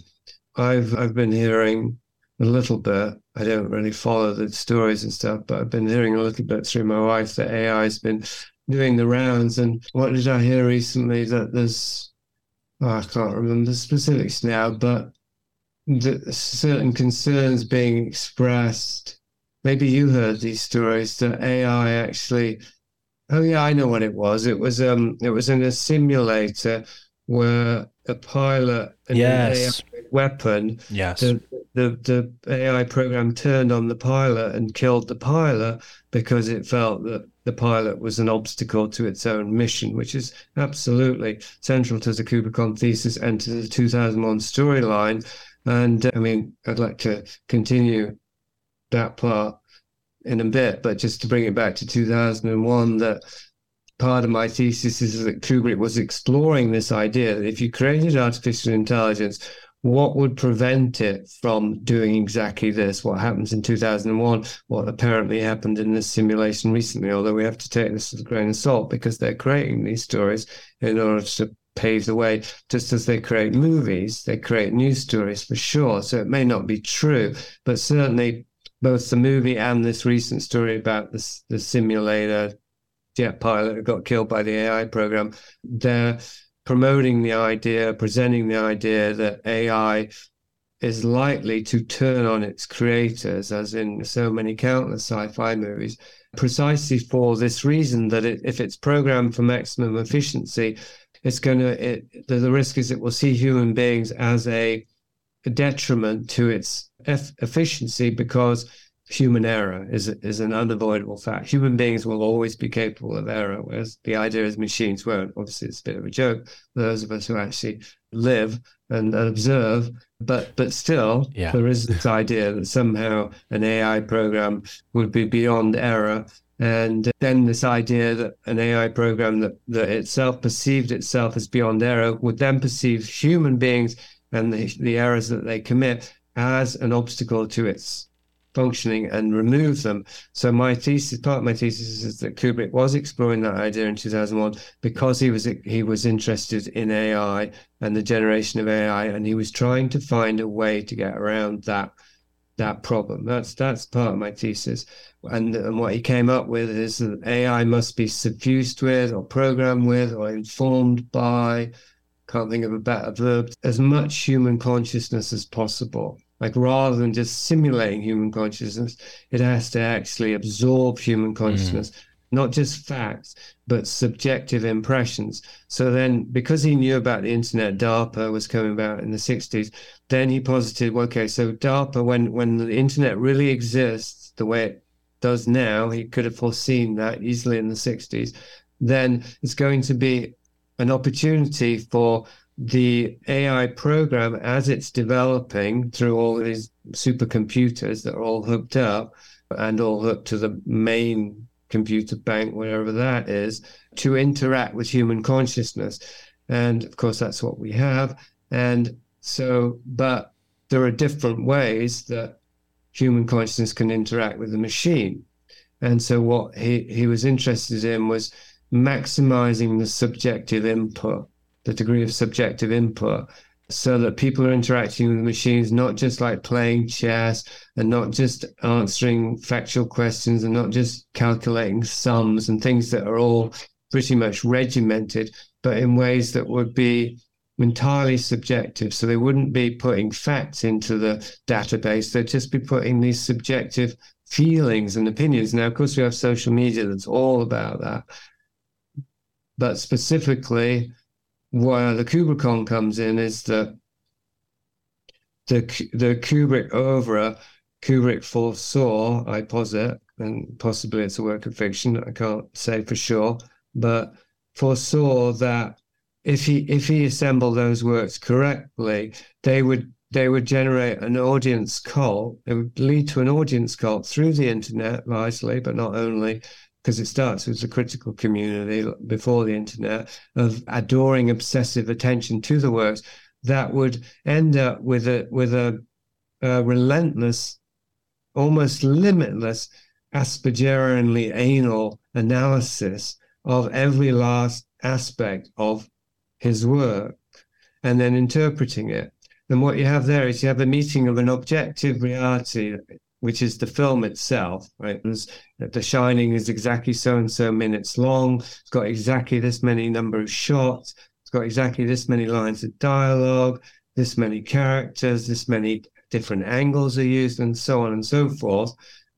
I've I've been hearing a little bit. I don't really follow the stories and stuff, but I've been hearing a little bit through my wife that AI has been doing the rounds. And what did I hear recently? That there's, oh, I can't remember the specifics now, but certain concerns being expressed. Maybe you heard these stories that AI actually. Oh yeah, I know what it was. It was um, it was in a simulator where a pilot and yes. AI weapon. Yes. The, the the AI program turned on the pilot and killed the pilot because it felt that the pilot was an obstacle to its own mission, which is absolutely central to the Kubrickon thesis and to the 2001 storyline. And uh, I mean, I'd like to continue that part in a bit, but just to bring it back to 2001, that part of my thesis is that Kubrick was exploring this idea that if you created artificial intelligence, what would prevent it from doing exactly this? What happens in 2001? What apparently happened in this simulation recently? Although we have to take this with a grain of salt because they're creating these stories in order to pave the way. Just as they create movies, they create news stories for sure. So it may not be true, but certainly both the movie and this recent story about the simulator jet pilot who got killed by the AI program, they're promoting the idea, presenting the idea that AI is likely to turn on its creators, as in so many countless sci-fi movies, precisely for this reason that it, if it's programmed for maximum efficiency, it's going to. The, the risk is it will see human beings as a detriment to its efficiency because human error is is an unavoidable fact. Human beings will always be capable of error, whereas the idea is machines won't. Obviously, it's a bit of a joke. Those of us who actually live and, and observe. But but still, Yeah. there is this idea that somehow an AI program would be beyond error. And then this idea that an AI program that, that itself perceived itself as beyond error would then perceive human beings and the, the errors that they commit as an obstacle to its functioning and remove them. So my thesis, part of my thesis is that Kubrick was exploring that idea in 2001 because he was he was interested in AI and the generation of AI, and he was trying to find a way to get around that that problem. That's that's part of my thesis. And, and what he came up with is that AI must be suffused with or programmed with or informed by can't think of a better verb, as much human consciousness as possible. Like rather than just simulating human consciousness, it has to actually absorb human hmm. consciousness, not just facts, but subjective impressions. So then, because he knew about the internet, DARPA was coming about in the 60s, then he posited, okay, so DARPA, when, when the internet really exists the way it does now, he could have foreseen that easily in the 60s, then it's going to be an opportunity for the AI program as it's developing through all these supercomputers that are all hooked up and all hooked to the main computer bank, wherever that is, to interact with human consciousness. And of course, that's what we have. And so, but there are different ways that human consciousness can interact with the machine. And so, what he, he was interested in was maximizing the subjective input, the degree of subjective input, so that people are interacting with machines, not just like playing chess and not just answering factual questions and not just calculating sums and things that are all pretty much regimented, but in ways that would be entirely subjective. So they wouldn't be putting facts into the database, they'd just be putting these subjective feelings and opinions. Now, of course, we have social media that's all about that. But specifically, where the Kubrickon comes in is that the the Kubrick oeuvre, Kubrick foresaw, I posit, and possibly it's a work of fiction, I can't say for sure, but foresaw that if he if he assembled those works correctly, they would they would generate an audience cult. It would lead to an audience cult through the internet, largely, but not only, because it starts with the critical community before the internet of adoring obsessive attention to the works that would end up with a with a, a relentless, almost limitless, Aspergerianly anal analysis of every last aspect of his work and then interpreting it. And what you have there is you have a meeting of an objective reality, which is the film itself, right? The Shining is exactly so and so minutes long. It's got exactly this many number of shots. It's got exactly this many lines of dialogue, this many characters, this many different angles are used, and so on and so forth.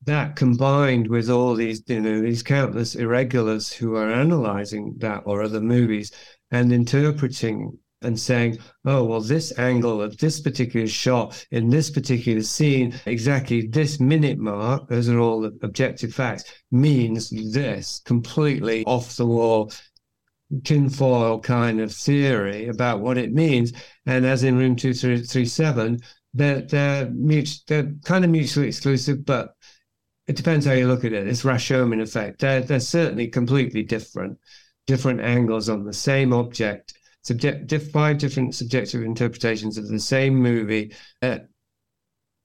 That combined with all these, you know, these countless irregulars who are analyzing that or other movies and interpreting and saying, oh, well, this angle of this particular shot in this particular scene, exactly this minute mark, those are all objective facts, means this completely off the wall tinfoil kind of theory about what it means. And as in room 2337, they're, they're, mut- they're kind of mutually exclusive, but it depends how you look at it. It's Rashomon effect. They're, they're certainly completely different, different angles on the same object subject five different subjective interpretations of the same movie. Uh,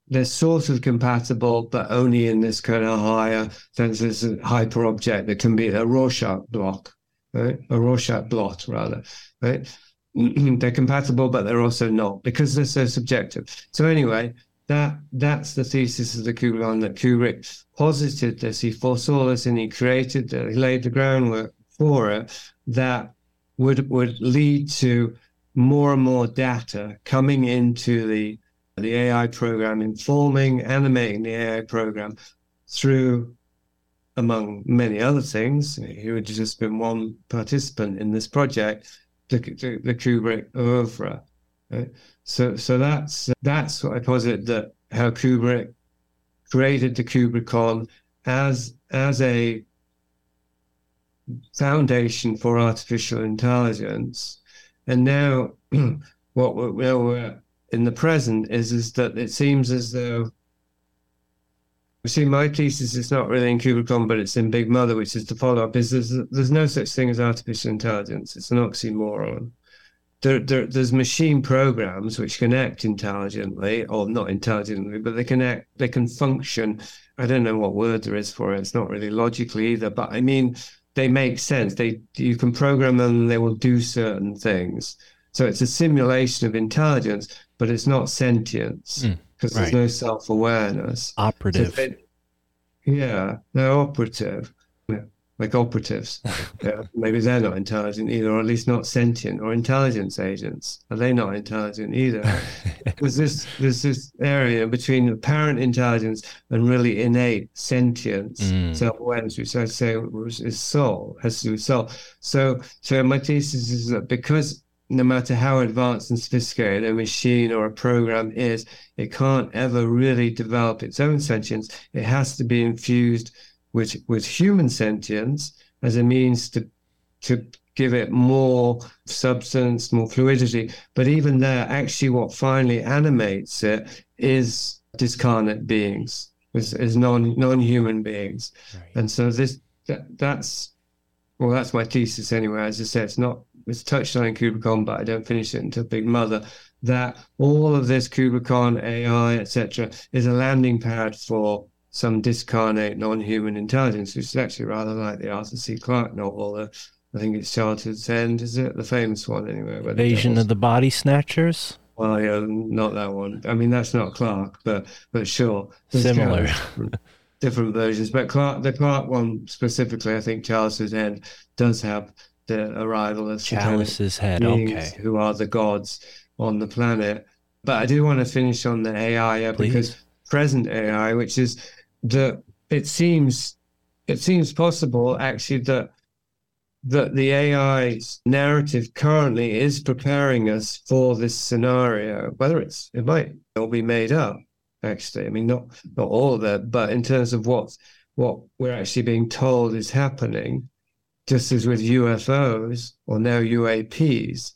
they're sort of compatible, but only in this kind of higher sense. There's a hyper object that can be a Rorschach block, right? A Rorschach blot, rather, right? (clears throat) they're compatible, but they're also not because they're so subjective. So anyway, that that's the thesis of the Kubrick that Kubrick posited this. He foresaw this and he created, it, he laid the groundwork for it. That would would lead to more and more data coming into the the AI program, informing, animating the AI program through, among many other things. He had just been one participant in this project, the, the, the Kubrick oeuvre. Right? So, so that's that's what I posit that how Kubrick created the Kubrickon as as a foundation for artificial intelligence. And now, (clears throat) what we're, we're in the present is is that it seems as though see my thesis is not really in Kubrickon, but it's in Big Mother, which is the follow up. Is there's, there's no such thing as artificial intelligence? It's an oxymoron. There, there, there's machine programs which can act intelligently, or not intelligently, but they can act, they can function. I don't know what word there is for it. It's not really logically either, but I mean, they make sense. They you can program them, and they will do certain things. So it's a simulation of intelligence, but it's not sentience Mm, because right. there's no self awareness. Operative. So they- yeah, they're operative, like operatives. (laughs) yeah, maybe they're not intelligent either, or at least not sentient or intelligence agents. Are they not intelligent either? (laughs) there's this there's this area between apparent intelligence and really innate sentience, Mm. self-awareness, which I say is soul, has to do with soul. So, so my thesis is that because no matter how advanced and sophisticated a machine or a program is, it can't ever really develop its own sentience. It has to be infused with with human sentience as a means to to give it more substance, more fluidity. But even there, actually, what finally animates it is discarnate beings, is, is non non human beings. Right. And so this that, that's well, that's my thesis anyway. As I said, it's not it's touched on in Kubrickon, but I don't finish it until Big Mother. That all of this Kubrickon AI, etc., is a landing pad for some discarnate non-human intelligence, which is actually rather like the Arthur C. Clarke novel. The, I think it's Childhood's End, is it? The famous one, anyway. Invasion of the Body Snatchers. well, yeah, not that one. I mean, that's not Clarke, but but sure, There's Similar. kind of different, versions. But Clarke, the Clarke one specifically, I think Childhood's End does have the arrival of Chalice's head. Okay. who are the gods on the planet. But I do want to finish on the AI yeah, because present AI, which is the it seems it seems possible actually that that the AI's narrative currently is preparing us for this scenario. Whether it's it might all be made up, actually. I mean, not not all of that, but in terms of what what we're actually being told is happening, just as with UFOs or now UAPs,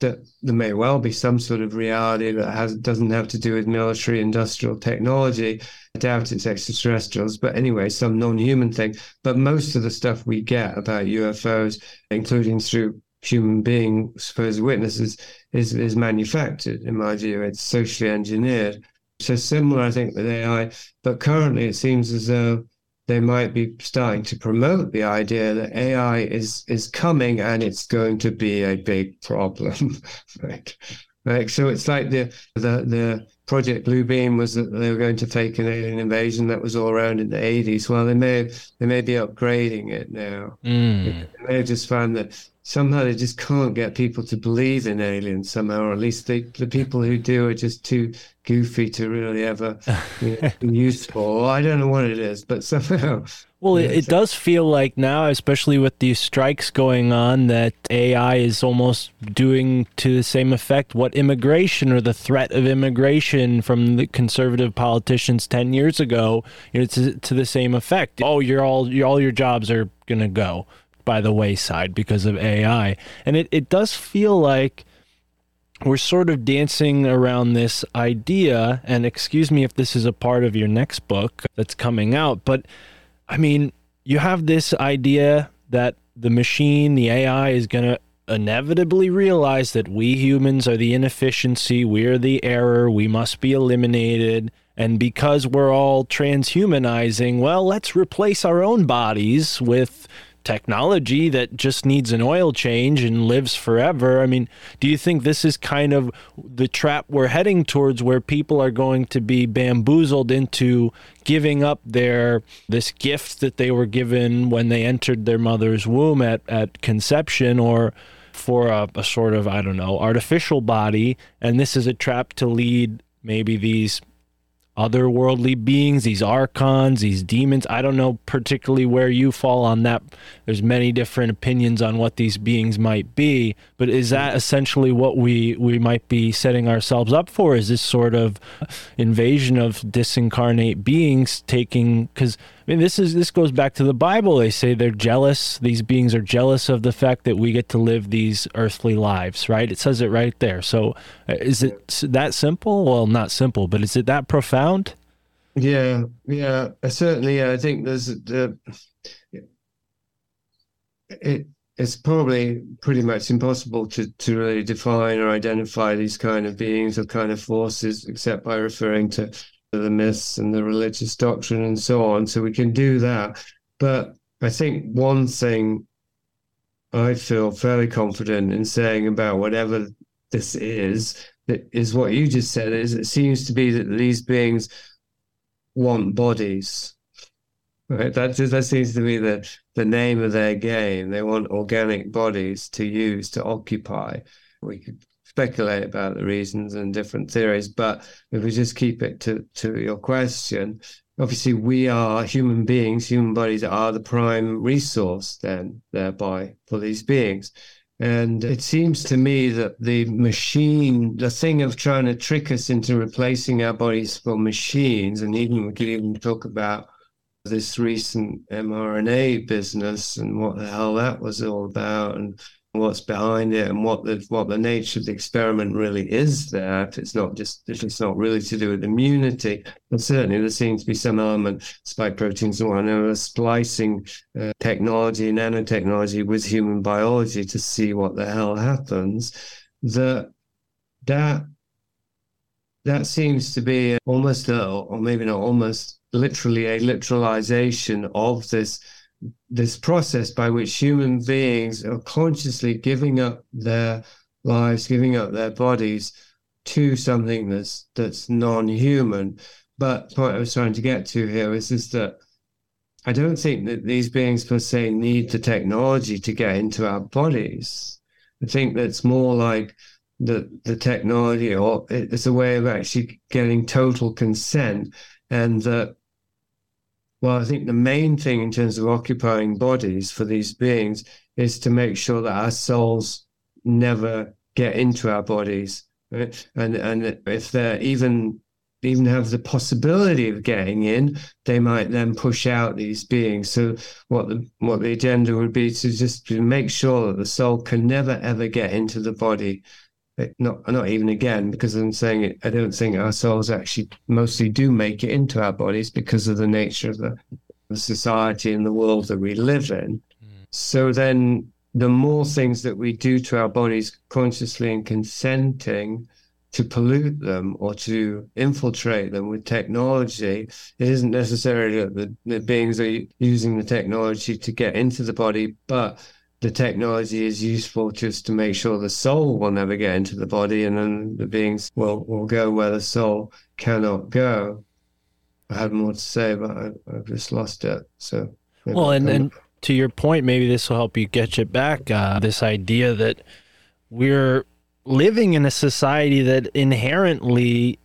that there may well be some sort of reality that has doesn't have to do with military industrial technology. I doubt it's extraterrestrials, but anyway, some non-human thing. But most of the stuff we get about UFOs, including through human being supposed witnesses, is is manufactured. In my view, it's socially engineered. So similar, I think, with AI. But currently, it seems as though they might be starting to promote the idea that AI is is coming and it's going to be a big problem. (laughs) right. Right. So it's like the the the Project Blue Beam was that they were going to fake an alien invasion that was all around in the eighties. Well they may they may be upgrading it now. Mm. They may have just found that somehow they just can't get people to believe in aliens somehow, or at least they, the people who do are just too goofy to really ever you know, (laughs) be useful. I don't know what it is, but somehow Well, it, Yeah, it does feel like now, especially with these strikes going on, that AI is almost doing to the same effect what immigration or the threat of immigration from the conservative politicians ten years ago. You know, to, to the same effect. Oh, you're all your all your jobs are gonna go by the wayside because of AI, and it, it does feel like we're sort of dancing around this idea. And excuse me if this is a part of your next book that's coming out, but I mean, you have this idea that the machine, the AI, is going to inevitably realize that we humans are the inefficiency, we're the error, we must be eliminated. And because we're all transhumanizing, well, let's replace our own bodies with technology that just needs an oil change and lives forever. I mean, do you think this is kind of the trap we're heading towards where people are going to be bamboozled into giving up their this gift that they were given when they entered their mother's womb at, at conception or for a, a sort of, I don't know, artificial body. And this is a trap to lead maybe these otherworldly beings, these archons, these demons. I don't know particularly where you fall on that. There's many different opinions on what these beings might be, but is that essentially what we we might be setting ourselves up for? Is this sort of invasion of disincarnate beings taking cuz mean, this is this goes back to the Bible. They say they're jealous. These beings are jealous of the fact that we get to live these earthly lives, right? It says it right there. So, uh, is it that simple? Well, not simple, but is it that profound? Yeah, yeah, uh, certainly. Yeah, I think there's the it. It's probably pretty much impossible to to really define or identify these kind of beings or kind of forces, except by referring to the myths and the religious doctrine and so on. So we can do that, but I think one thing I feel fairly confident in saying about whatever this is that is what you just said is it seems to be that these beings want bodies. Right? That that seems to be the the name of their game. They want organic bodies to use to occupy. We could speculate about the reasons and different theories, but if we just keep it to to your question, obviously we are human beings. Human bodies are the prime resource then thereby for these beings. And it seems to me that the machine, the thing of trying to trick us into replacing our bodies for machines, and even we could even talk about this recent mRNA business and what the hell that was all about and what's behind it and what the what the nature of the experiment really is there. If it's not just if it's not really to do with immunity, but certainly there seems to be some element, spike proteins and whatnot, splicing uh, technology, nanotechnology with human biology to see what the hell happens. That that that seems to be almost a, or maybe not almost literally a literalization of this this process by which human beings are consciously giving up their lives, giving up their bodies to something that's that's non-human. But what I was trying to get to here is is that I don't think that these beings per se need the technology to get into our bodies. I think that's more like the the technology, or it's a way of actually getting total consent, and that well, I think the main thing in terms of occupying bodies for these beings is to make sure that our souls never get into our bodies, right? and and if they're even even have the possibility of getting in, they might then push out these beings. So what the what the agenda would be to just to make sure that the soul can never ever get into the body. Not not even again, because I'm saying it, I don't think our souls actually mostly do make it into our bodies because of the nature of the, the society and the world that we live in. So then the more things that we do to our bodies consciously and consenting, to pollute them or to infiltrate them with technology. It isn't necessarily that the, the beings are using the technology to get into the body, but the technology is useful just to make sure the soul will never get into the body and then the beings will, will go where the soul cannot go. I had more to say, but I, I've just lost it. So, Well, and, and to your point, maybe this will help you get it back. Uh, this idea that we're living in a society that inherently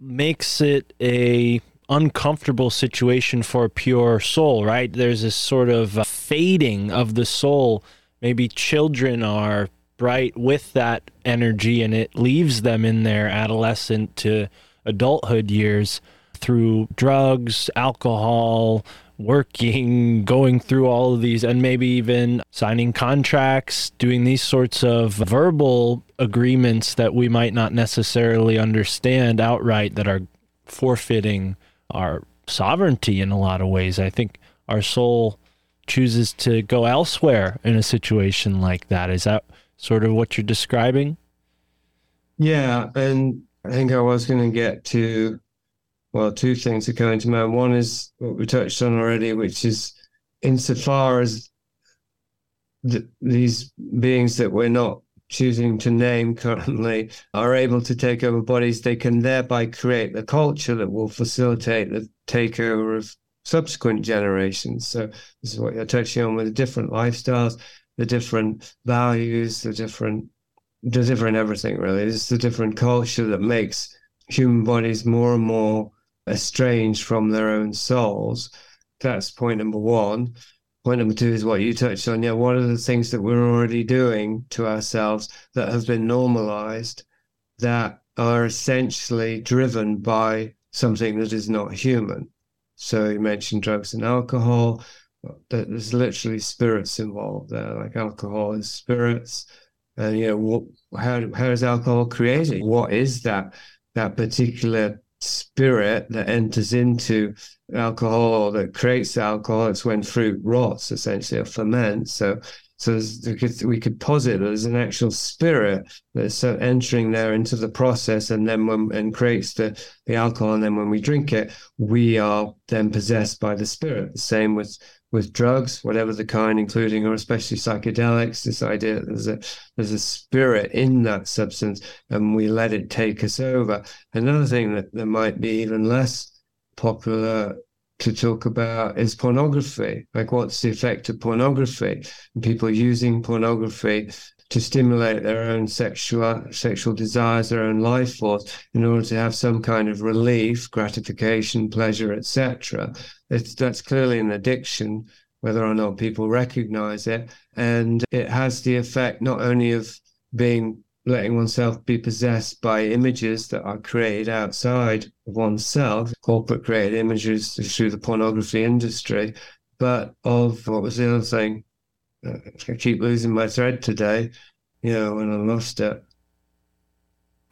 makes it a uncomfortable situation for a pure soul, right? There's this sort of uh, fading of the soul. Maybe children are bright with that energy and it leaves them in their adolescent to adulthood years through drugs, alcohol, working, going through all of these, and maybe even signing contracts, doing these sorts of verbal agreements that we might not necessarily understand outright that are forfeiting our sovereignty in a lot of ways. I think our soul chooses to go elsewhere in a situation like that. Is that sort of what you're describing? Yeah, and I think I was going to get to, well, two things are coming to mind. One is what we touched on already, which is insofar as the, these beings that we're not choosing to name currently are able to take over bodies, they can thereby create the culture that will facilitate the takeover of subsequent generations. So this is what you're touching on with the different lifestyles, the different values, the different the different everything really. It's the different culture that makes human bodies more and more estranged from their own souls. That's point number one. Point number two is what you touched on. Yeah, what are the things that we're already doing to ourselves that have been normalized that are essentially driven by something that is not human? So you mentioned drugs and alcohol. There's literally spirits involved there, like alcohol is spirits. And you know, what, how how is alcohol created? What is that that particular spirit that enters into alcohol that creates alcohol? It's when fruit rots, essentially, or ferments. So so we could, we could posit there's an actual spirit that's uh, entering there into the process, and then when and creates the the alcohol, and then when we drink it, we are then possessed by the spirit. The same with with drugs, whatever the kind, including or especially psychedelics. This idea that there's a there's a spirit in that substance, and we let it take us over. Another thing that, that might be even less popular to talk about is pornography. Like, what's the effect of pornography? And people using pornography to stimulate their own sexual sexual desires, their own life force, in order to have some kind of relief, gratification, pleasure, etc. That's clearly an addiction, whether or not people recognize it, and it has the effect not only of being letting oneself be possessed by images that are created outside of oneself, corporate created images through the pornography industry, but of what was the other thing? Uh, I keep losing my thread today, you know, when I lost it.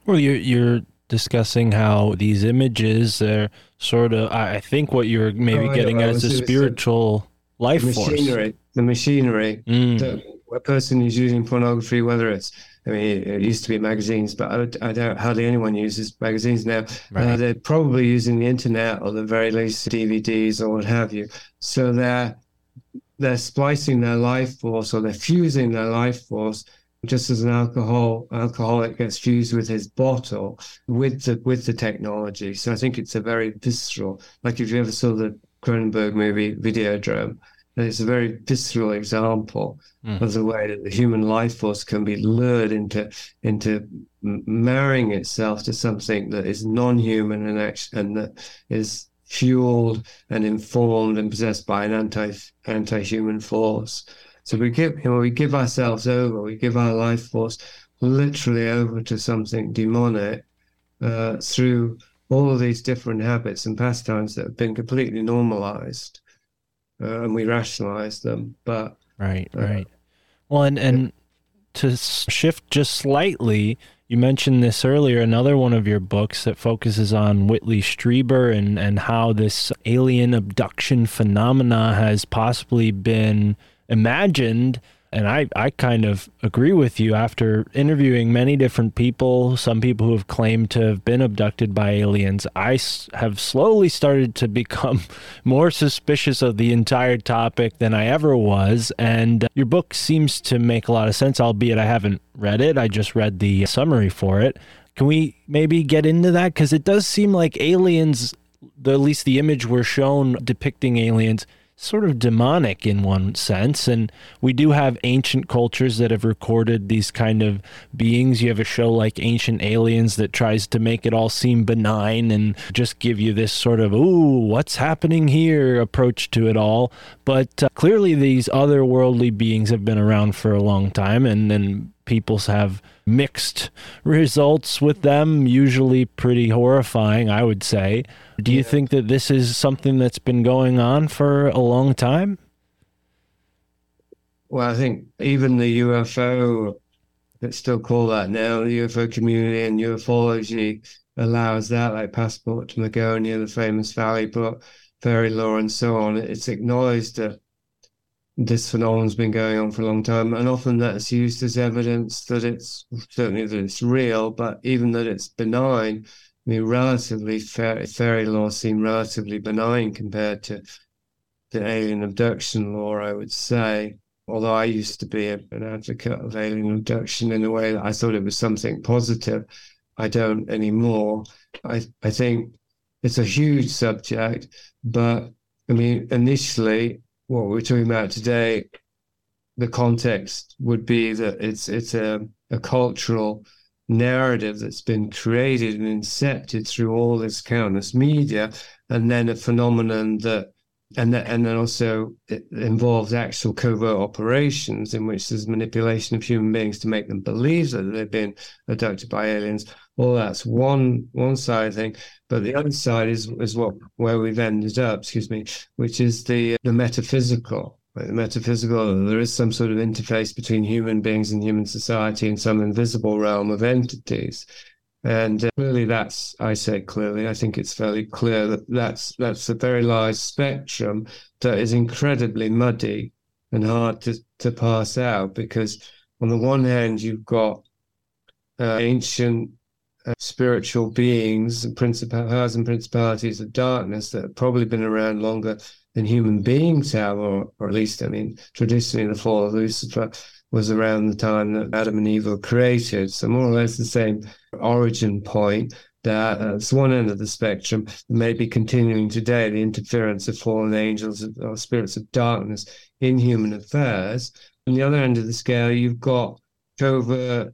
Well, you're, you're discussing how these images are sort of, I think what you're maybe oh, getting at is a spiritual life force. the machinery, force. The machinery. Mm. that a person is using pornography, whether it's I mean, it used to be magazines, but I, I don't hardly anyone uses magazines now. Right. Uh, they're probably using the internet or the very least DVDs or what have you. So they're they're splicing their life force or they're fusing their life force just as an alcohol alcoholic gets fused with his bottle with the with the technology. So I think it's a very visceral. Like if you ever saw the Cronenberg movie Videodrome, it's a very visceral example mm. of the way that the human life force can be lured into into marrying itself to something that is non-human and act- and that is fueled and informed and possessed by an anti anti-human force. So we give you know, we give ourselves over, we give our life force literally over to something demonic uh, through all of these different habits and pastimes that have been completely normalized uh, and we rationalize them. But right, uh, right. Well, and and to shift just slightly, you mentioned this earlier. Another one of your books that focuses on Whitley Strieber and and how this alien abduction phenomena has possibly been imagined and I, I kind of agree with you after interviewing many different people, some people who have claimed to have been abducted by aliens. I s- have slowly started to become (laughs) more suspicious of the entire topic than I ever was. And uh, your book seems to make a lot of sense, albeit I haven't read it. I just read the summary for it. Can we maybe get into that? Because it does seem like aliens, the, at least the image we're shown depicting aliens, sort of demonic in one sense. And we do have ancient cultures that have recorded these kind of beings. You have a show like Ancient Aliens that tries to make it all seem benign and just give you this sort of, ooh, what's happening here approach to it all. But uh, clearly, these otherworldly beings have been around for a long time, and then peoples have mixed results with them, usually pretty horrifying, I would say. Do you think that this is something that's been going on for a long time? Well, I think even the UFO, let's still call that now, the UFO community and ufology allows that, like Passport to Magonia, the famous Vallée book, Fairy Lore, and so on. It's acknowledged that this phenomenon's been going on for a long time, and often that's used as evidence that it's certainly that it's real, but even that it's benign I mean, relatively fairy, fairy lore seem relatively benign compared to the alien abduction lore, I would say. Although I used to be a, an advocate of alien abduction in a way that I thought it was something positive, I don't anymore. I, I think it's a huge subject, but I mean, initially, what we're talking about today, the context would be that it's it's a, a cultural narrative that's been created and incepted through all this countless media, and then a phenomenon that and that, and then also it involves actual covert operations in which there's manipulation of human beings to make them believe that they've been abducted by aliens. Well, that's one one side thing, but the other side is is what where we've ended up. Excuse me, which is the the metaphysical. The metaphysical. There is some sort of interface between human beings and human society in some invisible realm of entities. And uh, clearly, that's I say clearly. I think it's fairly clear that that's that's a very large spectrum that is incredibly muddy and hard to to pass out because on the one hand you've got uh, ancient uh, spiritual beings and principalities and principalities of darkness that have probably been around longer than human beings have, or, or at least, I mean, traditionally the fall of Lucifer was around the time that Adam and Eve were created. So more or less the same origin point. That uh, it's one end of the spectrum may be continuing today, the interference of fallen angels or spirits of darkness in human affairs. On the other end of the scale, you've got covert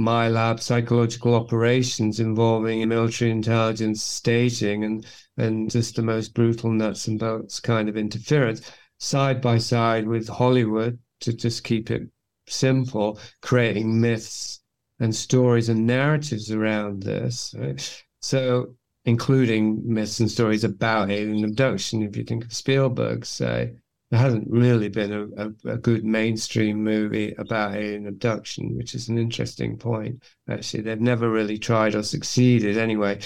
MILAB psychological operations involving military intelligence staging and and just the most brutal nuts and bolts kind of interference side by side with Hollywood to just keep it simple, creating myths and stories and narratives around this. Right? So, including myths and stories about alien abduction. If you think of Spielberg, say, there hasn't really been a, a, a, good mainstream movie about alien abduction, which is an interesting point. Actually, they've never really tried or succeeded anyway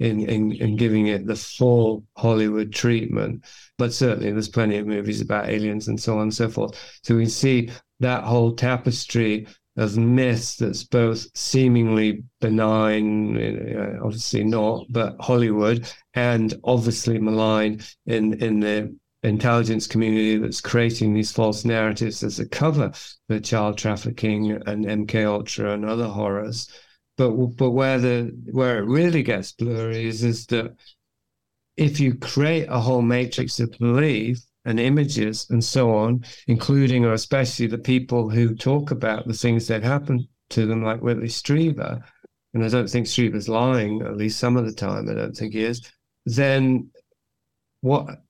in, in, in giving it the full Hollywood treatment. But certainly, there's plenty of movies about aliens and so on and so forth. So we see that whole tapestry of myths that's both seemingly benign, obviously not, but Hollywood, and obviously malign in in the intelligence community that's creating these false narratives as a cover for child trafficking and MK Ultra and other horrors. But but where the where it really gets blurry is is that if you create a whole matrix of belief and images and so on, including or especially the people who talk about the things that happen to them, like Whitley Strieber, and I don't think Strieber's lying, at least some of the time, I don't think he is, then what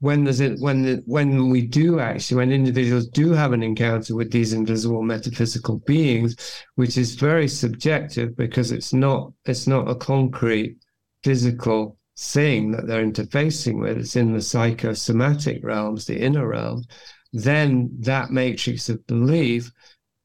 when there's it when the, when we do actually when individuals do have an encounter with these invisible metaphysical beings which is very subjective because it's not it's not a concrete physical thing that they're interfacing with, it's in the psychosomatic realms, the inner realm. Then that matrix of belief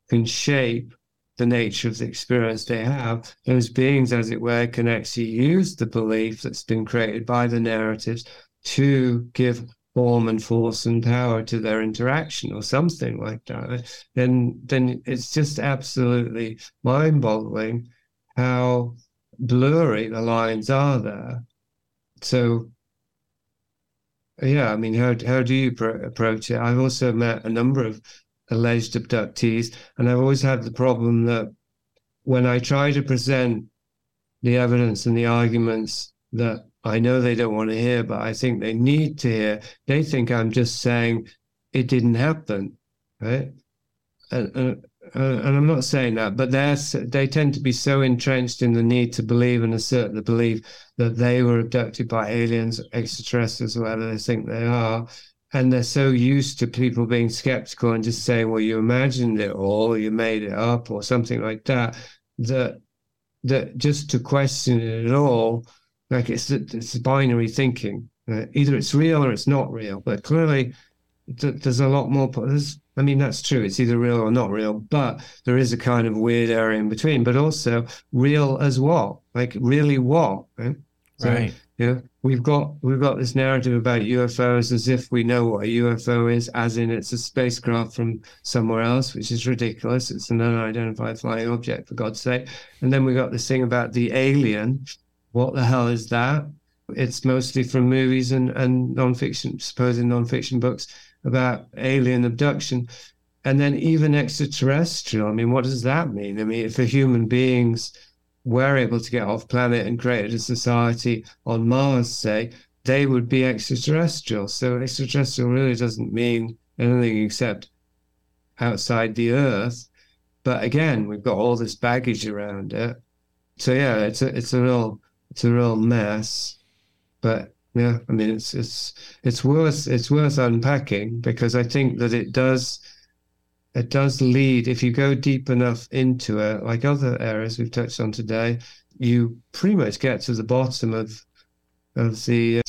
can shape the nature of the experience they have. Those beings, as it were, can actually use the belief that's been created by the narratives to give form and force and power to their interaction or something like that. Then then it's just absolutely mind-boggling how blurry the lines are there so yeah, I mean, how how do you pro- approach it? I've also met a number of alleged abductees, and I've always had the problem that when I try to present the evidence and the arguments that I know they don't want to hear, but I think they need to hear, they think I'm just saying it didn't happen, right? And, and and I'm not saying that, but they they tend to be so entrenched in the need to believe and assert the belief that they were abducted by aliens, extraterrestrials, whatever they think they are, and they're so used to people being skeptical and just saying, "Well, you imagined it all, you made it up, or something like that," that that just to question it at all, like it's it's binary thinking. Uh, either it's real or it's not real. But clearly, th- there's a lot more. There's I mean, that's true. It's either real or not real, but there is a kind of weird area in between, but also real as what? Like really what? Right. So, right. Yeah. We've got we've got this narrative about UFOs as if we know what a UFO is, as in it's a spacecraft from somewhere else, which is ridiculous. It's an unidentified flying object, for God's sake. And then we got this thing about the alien. What the hell is that? It's mostly from movies and, and nonfiction, supposed nonfiction books about alien abduction. And then even extraterrestrial. I mean, what does that mean? I mean, for human beings were able to get off planet and create a society on Mars, say, they would be extraterrestrial. So extraterrestrial really doesn't mean anything except outside the Earth. But again, we've got all this baggage around it. So yeah, it's a it's a real it's a real mess. But yeah. I mean, it's it's it's worth it's worth unpacking because I think that it does it does lead if you go deep enough into it, like other areas we've touched on today, you pretty much get to the bottom of of the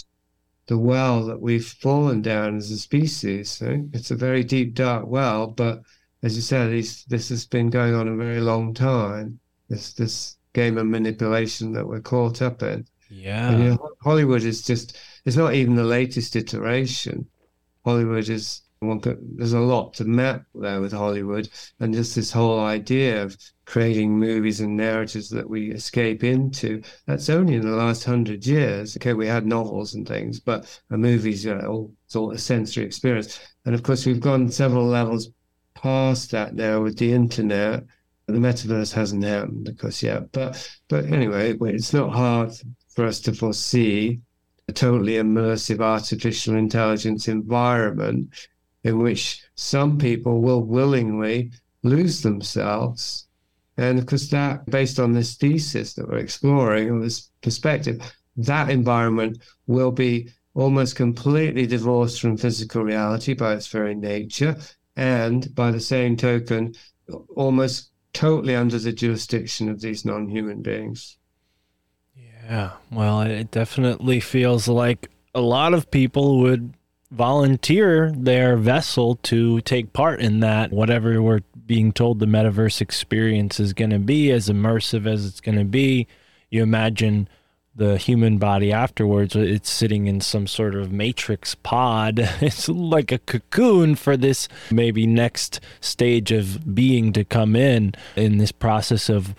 the well that we've fallen down as a species. Right? It's a very deep, dark well, but as you said, this has been going on a very long time. This this game of manipulation that we're caught up in. Yeah. And, you know, Hollywood is just, it's not even the latest iteration. Hollywood is, one there's a lot to map there with Hollywood. And just this whole idea of creating movies and narratives that we escape into, that's only in the last hundred years. Okay, we had novels and things, but a movie's, you know, all a sensory experience. And of course, we've gone several levels past that now with the internet. The metaverse hasn't happened, of course, yet. But but anyway, it's not hard for us to foresee a totally immersive artificial intelligence environment in which some people will willingly lose themselves. And of course, that based on this thesis that we're exploring, or this perspective, that environment will be almost completely divorced from physical reality by its very nature, and by the same token, almost totally under the jurisdiction of these non human beings. Yeah, well, it definitely feels like a lot of people would volunteer their vessel to take part in that, whatever we're being told the metaverse experience is going to be, as immersive as it's going to be. You imagine the human body afterwards it's sitting in some sort of matrix pod (laughs) it's like a cocoon for this maybe next stage of being to come in in this process of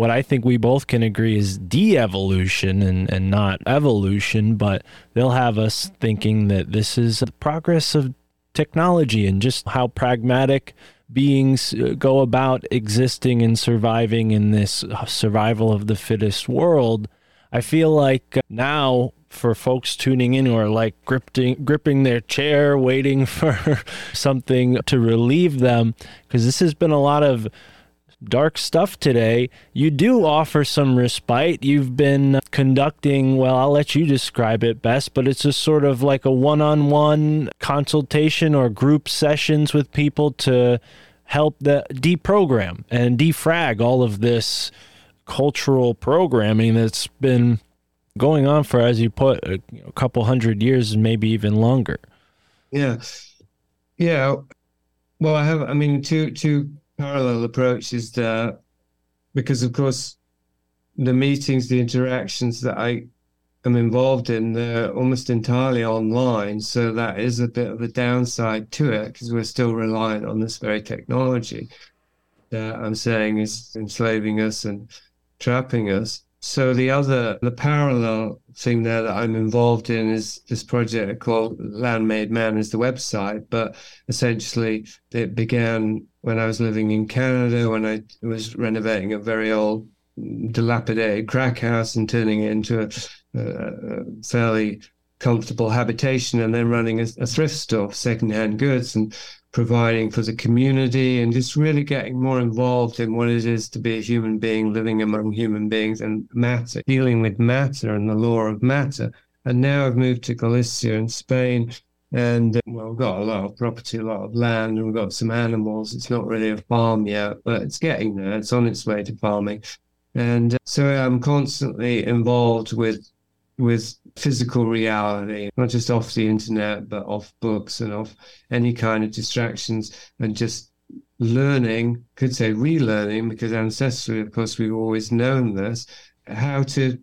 what I think we both can agree is de-evolution and, and not evolution, but they'll have us thinking that this is the progress of technology and just how pragmatic beings uh, go about existing and surviving in this survival of the fittest world. I feel like now for folks tuning in who are like gripping gripping their chair waiting (laughs) for something to relieve them because this has been a lot of dark stuff today, you do offer some respite. You've been conducting, well, I'll let you describe it best, but it's a sort of like a one on one consultation or group sessions with people to help the deprogram and defrag all of this cultural programming that's been going on for, as you put, a, a couple hundred years and maybe even longer. Yeah. Yeah. Well, I have, I mean, two, two parallel approach is that because of course the meetings the interactions that i am involved in they're almost entirely online so that is a bit of a downside to it because we're still reliant on this very technology that i'm saying is enslaving us and trapping us. So the other, the parallel thing there that I'm involved in is this project called Land Made Man is the website, but essentially it began when I was living in Canada when I was renovating a very old dilapidated crack house and turning it into a, a fairly comfortable habitation and then running a, a thrift store, secondhand goods. And providing for the community and just really getting more involved in what it is to be a human being living among human beings and matter, dealing with matter and the law of matter. And now I've moved to Galicia in Spain. And uh, well, we've got a lot of property, a lot of land, and we've got some animals. It's not really a farm yet, but it's getting there. It's on its way to farming. And uh, so I'm constantly involved with with physical reality, not just off the internet, but off books and off any kind of distractions and just learning, could say relearning, because ancestrally, of course, we've always known this, how to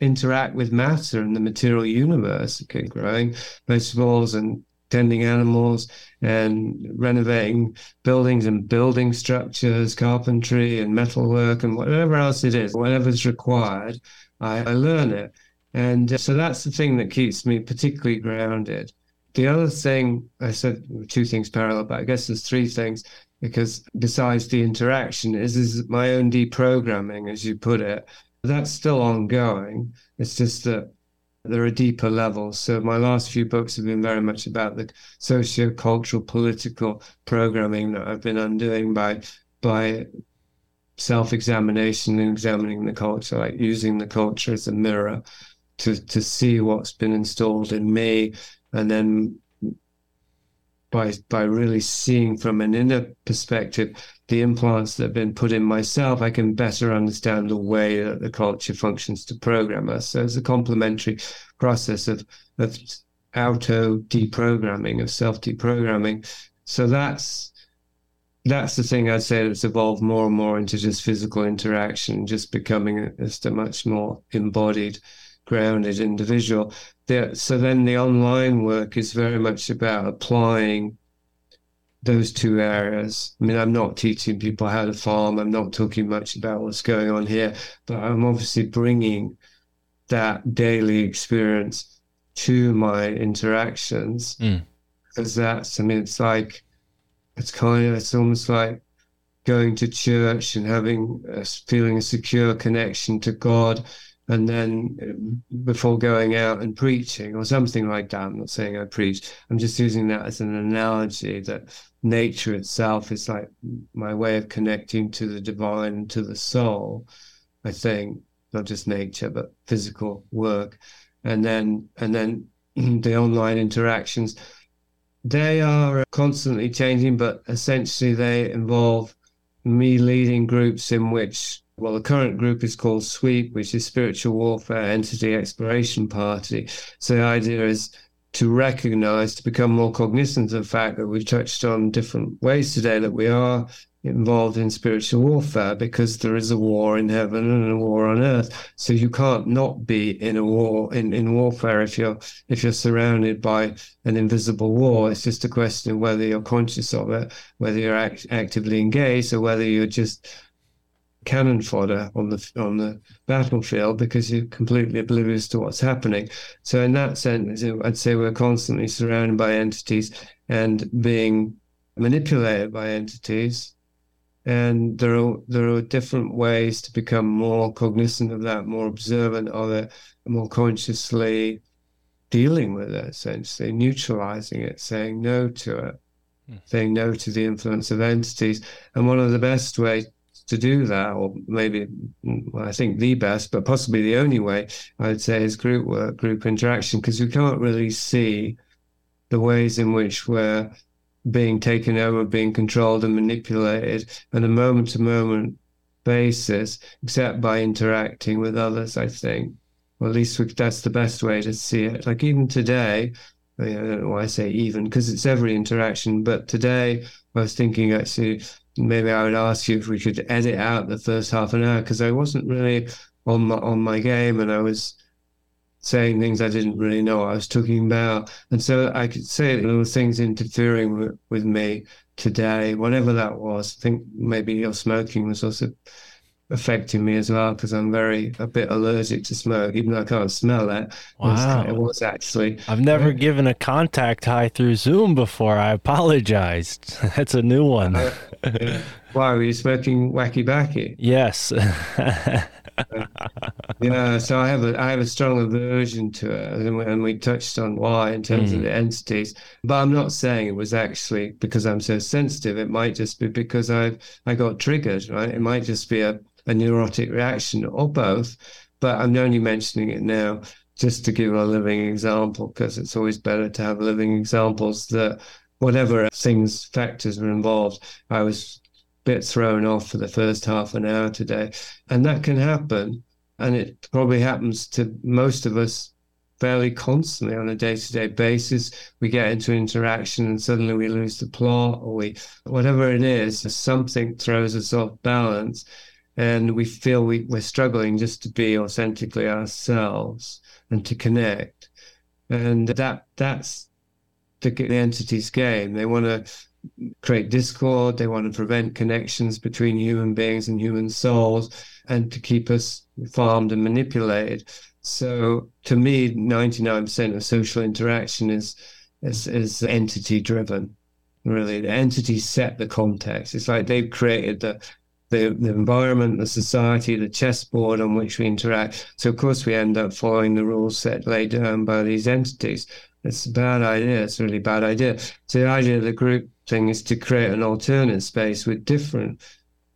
interact with matter and the material universe, okay, growing vegetables and tending animals and renovating buildings and building structures, carpentry and metalwork and whatever else it is, whatever's required, I, I learn it. And uh, so that's the thing that keeps me particularly grounded. The other thing, I said two things parallel, but I guess there's three things because besides the interaction is, is my own deprogramming, as you put it. That's still ongoing. It's just that there are deeper levels. So my last few books have been very much about the socio-cultural, political programming that I've been undoing by by self-examination and examining the culture, like using the culture as a mirror to to see what's been installed in me, and then by by really seeing from an inner perspective the implants that have been put in myself, I can better understand the way that the culture functions to program us. So it's a complementary process of of auto deprogramming, of self deprogramming. So that's that's the thing I'd say that's evolved more and more into just physical interaction, just becoming just a much more embodied, grounded individual. There, so then the online work is very much about applying those two areas. I mean, I'm not teaching people how to farm. I'm not talking much about what's going on here, but I'm obviously bringing that daily experience to my interactions Mm. because that's, I mean, it's like, it's kind of, it's almost like going to church and having a, feeling a secure connection to God. And then uh, before going out and preaching or something like that, I'm not saying I preach, I'm just using that as an analogy that nature itself is like my way of connecting to the divine, to the soul, I think, not just nature, but physical work. And then, and then (clears throat) the online interactions, they are constantly changing, but essentially they involve me leading groups in which, well, the current group is called SWEEP, which is Spiritual Warfare Entity Exploration Party. So the idea is to recognize, to become more cognizant of the fact that we've touched on different ways today that we are involved in spiritual warfare because there is a war in heaven and a war on earth. So you can't not be in a war in, in warfare if you're if you're surrounded by an invisible war. It's just a question of whether you're conscious of it, whether you're act, actively engaged, or whether you're just cannon fodder on the on the battlefield because you're completely oblivious to what's happening. So in that sense, I'd say we're constantly surrounded by entities and being manipulated by entities. And there are there are different ways to become more cognizant of that, more observant of it, more consciously dealing with it, essentially neutralizing it, saying no to it, hmm. saying no to the influence of entities. And one of the best ways to do that, or maybe I think the best, but possibly the only way, I'd say, is group work, group interaction, because we can't really see the ways in which we're being taken over, being controlled and manipulated on a moment to moment basis, except by interacting with others, I think. Or at least we, that's the best way to see it. Like even today, I, I don't know why I say even, because it's every interaction, but today I was thinking actually maybe I would ask you if we could edit out the first half an hour because I wasn't really on my on my game and I was saying things I didn't really know I was talking about. And so I could say were things interfering with, with me today, whatever that was. I think maybe your smoking was also affecting me as well because I'm very a bit allergic to smoke, even though I can't smell it. Wow. It was actually. I've never given a contact high through Zoom before. I apologized. (laughs) That's a new one. (laughs) Why were you smoking wacky backy? yes. (laughs) Yeah, so I have a I have a strong aversion to it, and we, and we touched on why in terms of Mm. the entities. But I'm not saying it was actually because I'm so sensitive. It might just be because I've I got triggered, right? It might just be a, a neurotic reaction or both. But I'm only mentioning it now just to give a living example because it's always better to have living examples that whatever things factors were involved, I was a bit thrown off for the first half an hour today, and that can happen and it probably happens to most of us fairly constantly on a day-to-day basis we get into interaction and suddenly we lose the plot or we whatever it is something throws us off balance and we feel we, we're struggling just to be authentically ourselves and to connect and that that's the, the entity's game they want to create discord they want to prevent connections between human beings and human souls and to keep us farmed and manipulated. So to me, 99% of social interaction is is, is entity driven. Really, the entities set the context. It's like they've created the the, the environment, the society, the chessboard on which we interact. So of course we end up following the rules set laid down by these entities. It's a bad idea. It's a really bad idea. So the idea of the group thing is to create an alternate space with different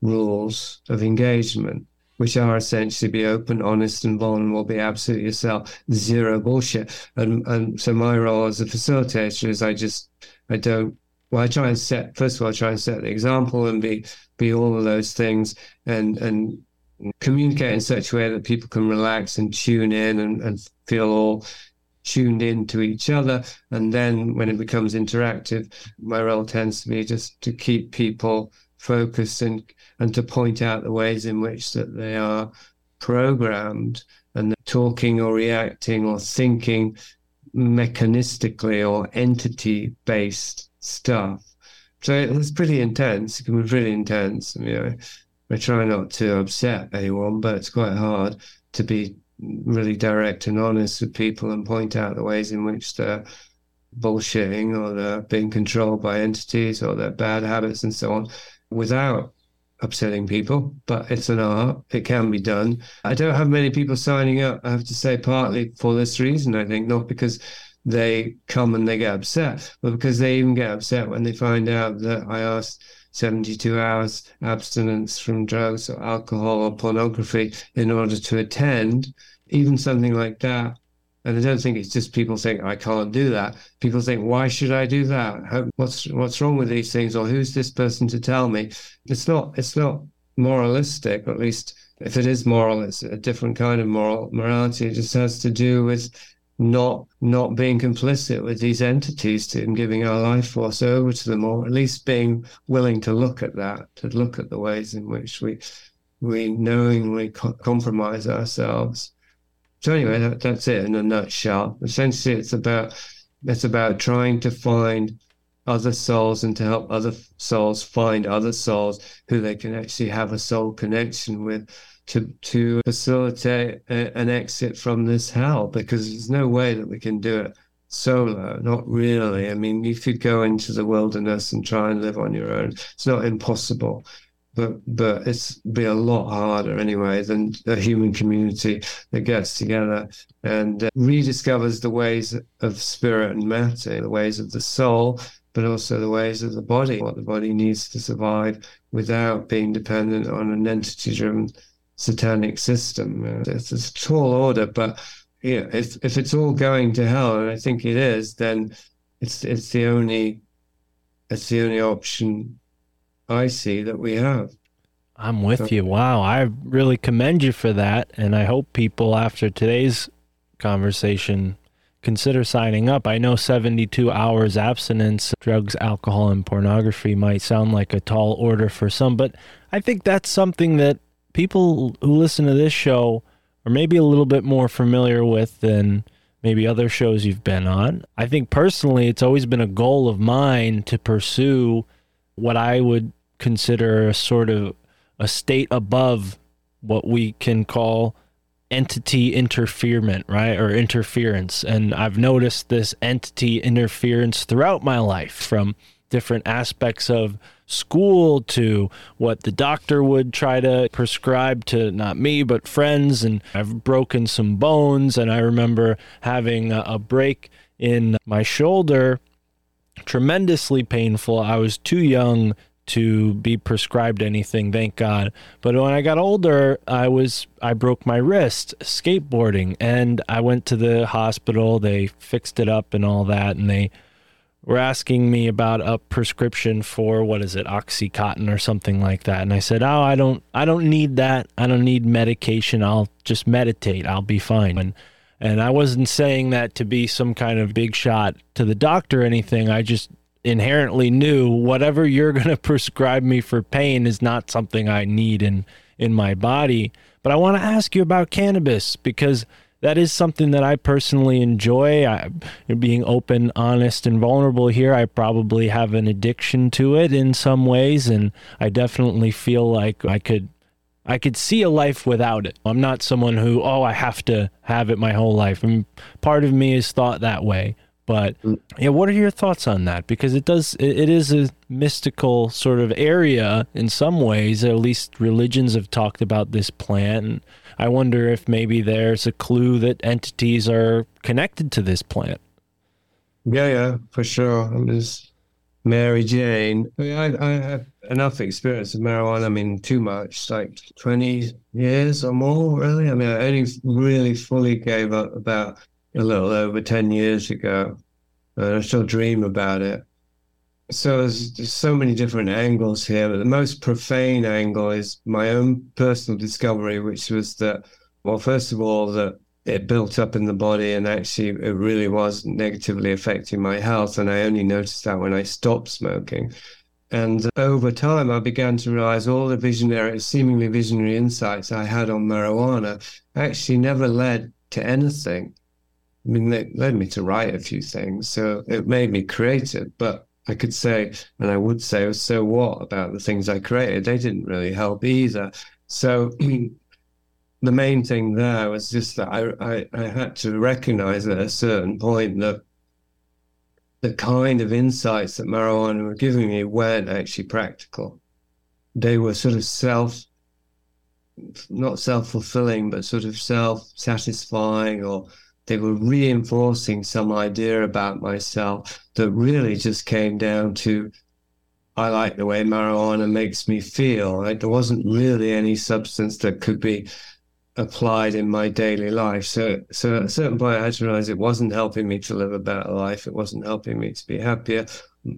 rules of engagement which are essentially be open, honest, and vulnerable, be absolutely yourself, zero bullshit. And and so my role as a facilitator is I just I don't well, I try and set first of all, I try and set the example and be be all of those things and and communicate in such a way that people can relax and tune in and, and feel all tuned in to each other. And then when it becomes interactive, my role tends to be just to keep people focused and and to point out the ways in which that they are programmed and talking or reacting or thinking mechanistically or entity based stuff. So it's pretty intense. It can be really intense. You know, I try not to upset anyone, but it's quite hard to be really direct and honest with people and point out the ways in which they're bullshitting or they're being controlled by entities or their bad habits and so on without upsetting people. But it's an art. It can be done. I don't have many people signing up, I have to say, partly for this reason, I think, not because they come and they get upset, but because they even get upset when they find out that I asked 72 hours abstinence from drugs or alcohol or pornography in order to attend, even something like that. And I don't think it's just people saying I can't do that. People think, why should I do that? What's what's wrong with these things? Or who's this person to tell me? It's not it's not moralistic, or at least if it is moral, it's a different kind of moral morality. It just has to do with not not being complicit with these entities and giving our life force over to them, or at least being willing to look at that, to look at the ways in which we we knowingly co- compromise ourselves. So anyway, that, that's it in a nutshell. Essentially, it's about it's about trying to find other souls and to help other souls find other souls who they can actually have a soul connection with to to facilitate a, an exit from this hell because there's no way that we can do it solo not really. I mean if you go into the wilderness and try and live on your own. It's not impossible but but it's be a lot harder anyway than a human community that gets together and uh, rediscovers the ways of spirit and matter the ways of the soul but also the ways of the body what the body needs to survive without being dependent on an entity driven satanic system. Uh, it's a tall order, but yeah, if if it's all going to hell, and I think it is, then it's it's the only it's the only option I see that we have. I'm with you. Wow. I really commend you for that. And I hope people after today's conversation consider signing up. I know 72 hours abstinence, drugs, alcohol, and pornography might sound like a tall order for some, but I think that's something that people who listen to this show are maybe a little bit more familiar with than maybe other shows you've been on. I think personally, it's always been a goal of mine to pursue what I would consider a sort of a state above what we can call entity interferement, right? Or interference. And I've noticed this entity interference throughout my life from different aspects of school to what the doctor would try to prescribe to not me but friends. And I've broken some bones. And I remember having a, break in my shoulder tremendously painful. I was too young to be prescribed anything thank god. But when i got older i was i broke my wrist skateboarding. And i went to the hospital. They fixed it up and all that. And they were asking me about a prescription for what is it oxycontin or something like that. And i said oh i don't i don't need that. I don't need medication. I'll just meditate. I'll be fine. And and i wasn't saying that to be some kind of big shot to the doctor or anything. I just inherently knew whatever you're (laughs) going to prescribe me for pain is not something i need in in my body. But i want to ask you about cannabis because that is something that I personally enjoy. I, being open, honest, and vulnerable here, I probably have an addiction to it in some ways, and I definitely feel like I could. I could see a life without it. I'm not someone who, oh, I have to have it my whole life. I mean, part of me is thought that way. But mm. yeah, what are your thoughts on that? Because it does, it, it is a mystical sort of area in some ways. At least religions have talked about this plant. I wonder if maybe there's a clue that entities are connected to this plant. Yeah, yeah, for sure. I mean, there's Mary Jane. I, mean, I, I have enough experience with marijuana. I mean, too much, like 20 years or more, really. I mean, I only really fully gave up about a little over 10 years ago. And I still dream about it. So there's, there's so many different angles here, but the most profane angle is my own personal discovery, which was that, well, first of all, that it built up in the body and actually it really was negatively affecting my health. And I only noticed that when I stopped smoking. And over time, I began to realize all the visionary, seemingly visionary insights I had on marijuana actually never led to anything. I mean, it led me to write a few things. So it made me creative. But I could say, and I would say, so what about the things I created? They didn't really help either. So (clears throat) the main thing there was just that I, I, I had to recognize at a certain point that the kind of insights that marijuana were giving me weren't actually practical. They were sort of self, not self fulfilling, but sort of self satisfying, or they were reinforcing some idea about myself that really just came down to I like the way marijuana makes me feel. There wasn't really any substance that could be applied in my daily life. So, so at a certain point, I had to realize it wasn't helping me to live a better life. It wasn't helping me to be happier.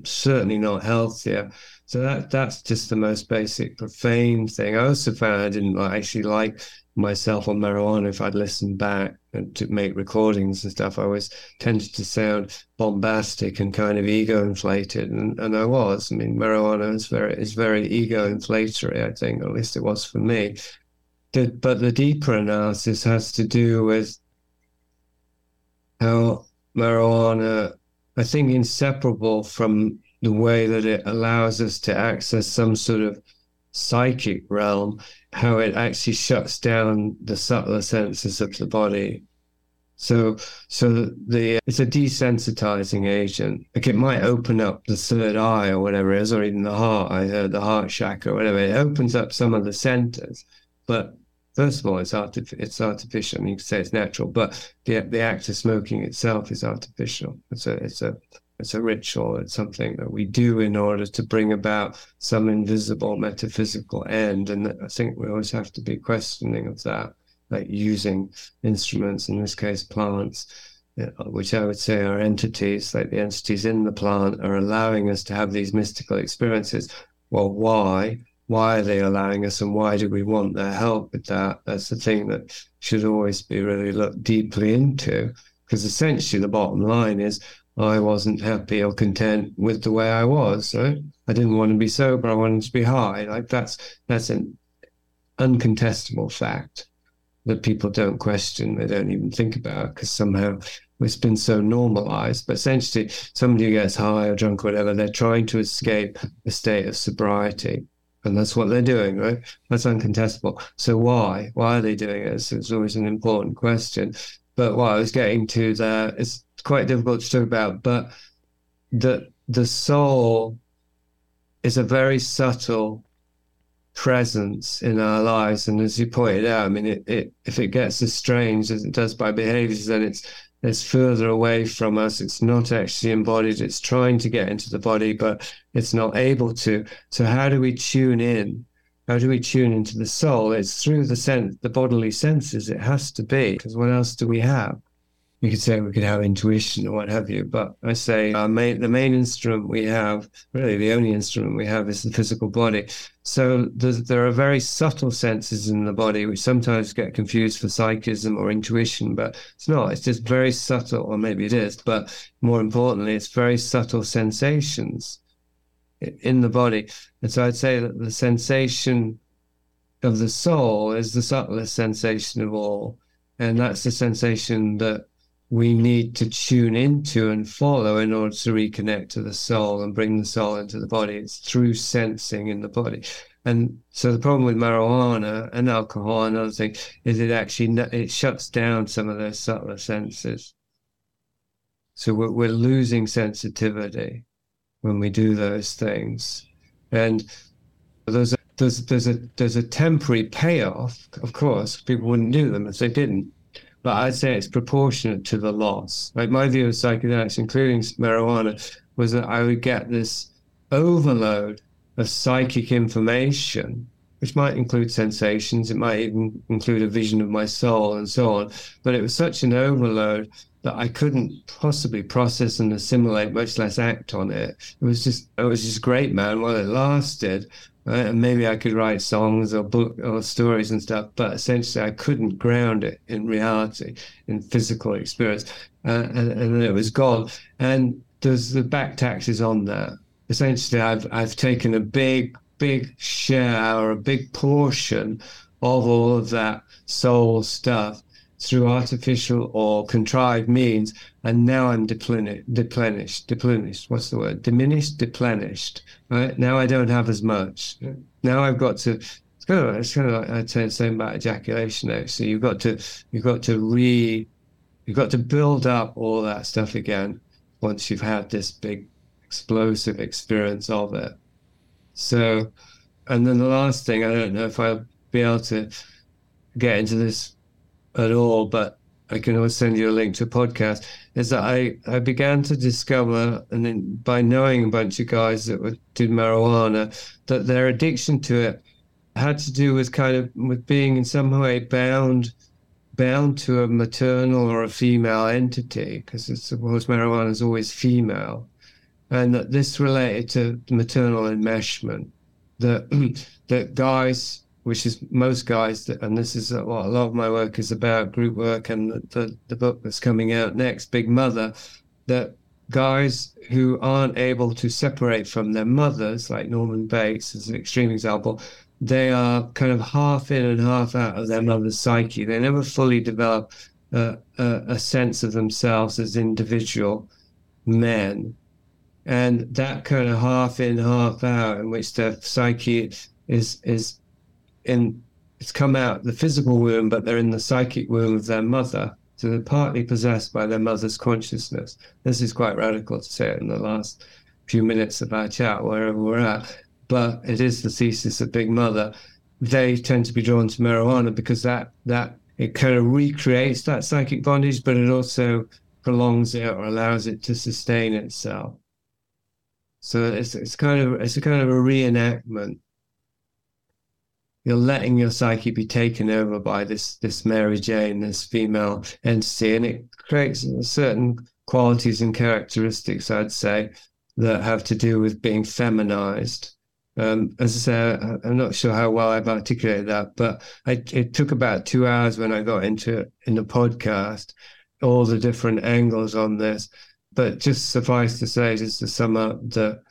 Certainly not healthier. So that that's just the most basic profane thing. I also found I didn't actually like myself on marijuana. If I'd listened back and to make recordings and stuff, I was tended to sound bombastic and kind of ego inflated, and, and I was. I mean, marijuana is very is very ego inflatory. I think, at least it was for me the, but the deeper analysis has to do with how marijuana, I think, inseparable from the way that it allows us to access some sort of psychic realm, how it actually shuts down the subtler senses of the body. So, so the it's a desensitizing agent. Like it might open up the third eye or whatever it is, or even the heart. I heard the heart chakra, or whatever. It opens up some of the centers, but first of all, it's artif- it's artificial. I mean, you could say it's natural, but the the act of smoking itself is artificial. A it's a it's a ritual. It's something that we do in order to bring about some invisible metaphysical end. And I think we always have to be questioning of that, like using instruments, in this case, plants, uh, which I would say are entities, like the entities in the plant, are allowing us to have these mystical experiences. Well, why? why are they allowing us and why do we want their help with that? That's the thing that should always be really looked deeply into. Because essentially the bottom line is I wasn't happy or content with the way I was. Right? I didn't want to be sober, I wanted to be high. Like that's that's an uncontestable fact that people don't question, they don't even think about because somehow it's been so normalized. But essentially, somebody who gets high or drunk or whatever, they're trying to escape a state of sobriety and that's what they're doing, right? That's uncontestable. So why? Why are they doing it? It's, it's always an important question. But what I was getting to there is quite difficult to talk about, but the the soul is a very subtle presence in our lives. And as you pointed out, I mean, it, it if it gets as strange as it does by behaviors, then it's it's further away from us. It's not actually embodied. It's trying to get into the body, but it's not able to. So how do we tune in? How do we tune into the soul? It's through the sense, the bodily senses. It has to be, because what else do we have? You could say we could have intuition or what have you, but I say our main, the main instrument we have, really the only instrument we have, is the physical body. So there are very subtle senses in the body which sometimes get confused for psychism or intuition, but it's not. It's just very subtle, or maybe it is, but more importantly, it's very subtle sensations in the body. And so I'd say that the sensation of the soul is the subtlest sensation of all. And that's the sensation that we need to tune into and follow in order to reconnect to the soul and bring the soul into the body. It's through sensing in the body. And so the problem with marijuana and alcohol and other things is it actually it shuts down some of those subtler senses. So we're, we're losing sensitivity when we do those things, and there's a, there's there's a there's a temporary payoff. Of course, people wouldn't do them if they didn't but I'd say it's proportionate to the loss. Like my view of psychedelics, including marijuana, was that I would get this overload of psychic information, which might include sensations, it might even include a vision of my soul and so on. But it was such an overload that I couldn't possibly process and assimilate, much less act on it. It was just, it was just great, man, while it lasted. And maybe I could write songs or book or stories and stuff, but essentially I couldn't ground it in reality, in physical experience, uh, and, and it was gone. And there's the back taxes on that. Essentially, I've I've taken a big big share or a big portion of all of that soul stuff through artificial or contrived means, and now I'm deplenished, deplenished, deplenished. What's the word? Diminished, deplenished. Right now, I don't have as much. Now I've got to. It's kind of, it's kind of like I'd say about ejaculation. Actually, you've got to, you've got to re, you've got to build up all that stuff again once you've had this big explosive experience of it. So, and then the last thing, I don't know if I'll be able to get into this at all, but I can always send you a link to a podcast, is that I, I began to discover, and then by knowing a bunch of guys that were, did marijuana, that their addiction to it had to do with kind of with being in some way bound bound to a maternal or a female entity, because I suppose marijuana is always female, and that this related to maternal enmeshment, that (clears throat) that guys which is most guys, and this is what a lot of my work is about, group work, and the, the, the book that's coming out next, Big Mother, that guys who aren't able to separate from their mothers, like Norman Bates is an extreme example, they are kind of half in and half out of their mother's psyche. They never fully develop a, a, a sense of themselves as individual men. And that kind of half in, half out, in which their psyche is is in it's come out the physical womb, but they're in the psychic womb of their mother. So they're partly possessed by their mother's consciousness. This is quite radical to say it in the last few minutes of our chat, wherever we're at. But it is the thesis of Big Mother. They tend to be drawn to marijuana because that that it kind of recreates that psychic bondage, but it also prolongs it or allows it to sustain itself. So it's it's kind of it's a kind of a reenactment you're letting your psyche be taken over by this this Mary Jane, this female entity, and it creates certain qualities and characteristics, I'd say, that have to do with being feminized. Um, as I say, I'm not sure how well I've articulated that, but I, it took about two hours when I got into in the podcast, all the different angles on this. But just suffice to say, just to sum up, that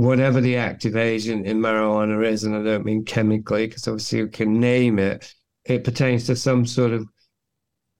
whatever the active agent in marijuana is, and I don't mean chemically, because obviously you can name it, it pertains to some sort of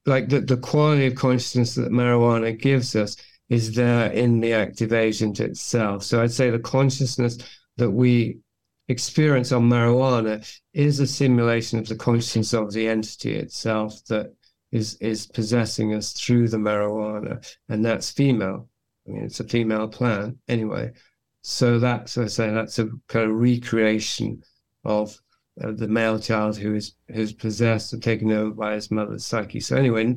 like the, the quality of consciousness that marijuana gives us is there in the active agent itself. So I'd say the consciousness that we experience on marijuana is a simulation of the consciousness of the entity itself that is is possessing us through the marijuana, and that's female. I mean, it's a female plant anyway. So that's, I say, that's a kind of recreation of uh, the male child who is who's possessed and taken over by his mother's psyche. So anyway,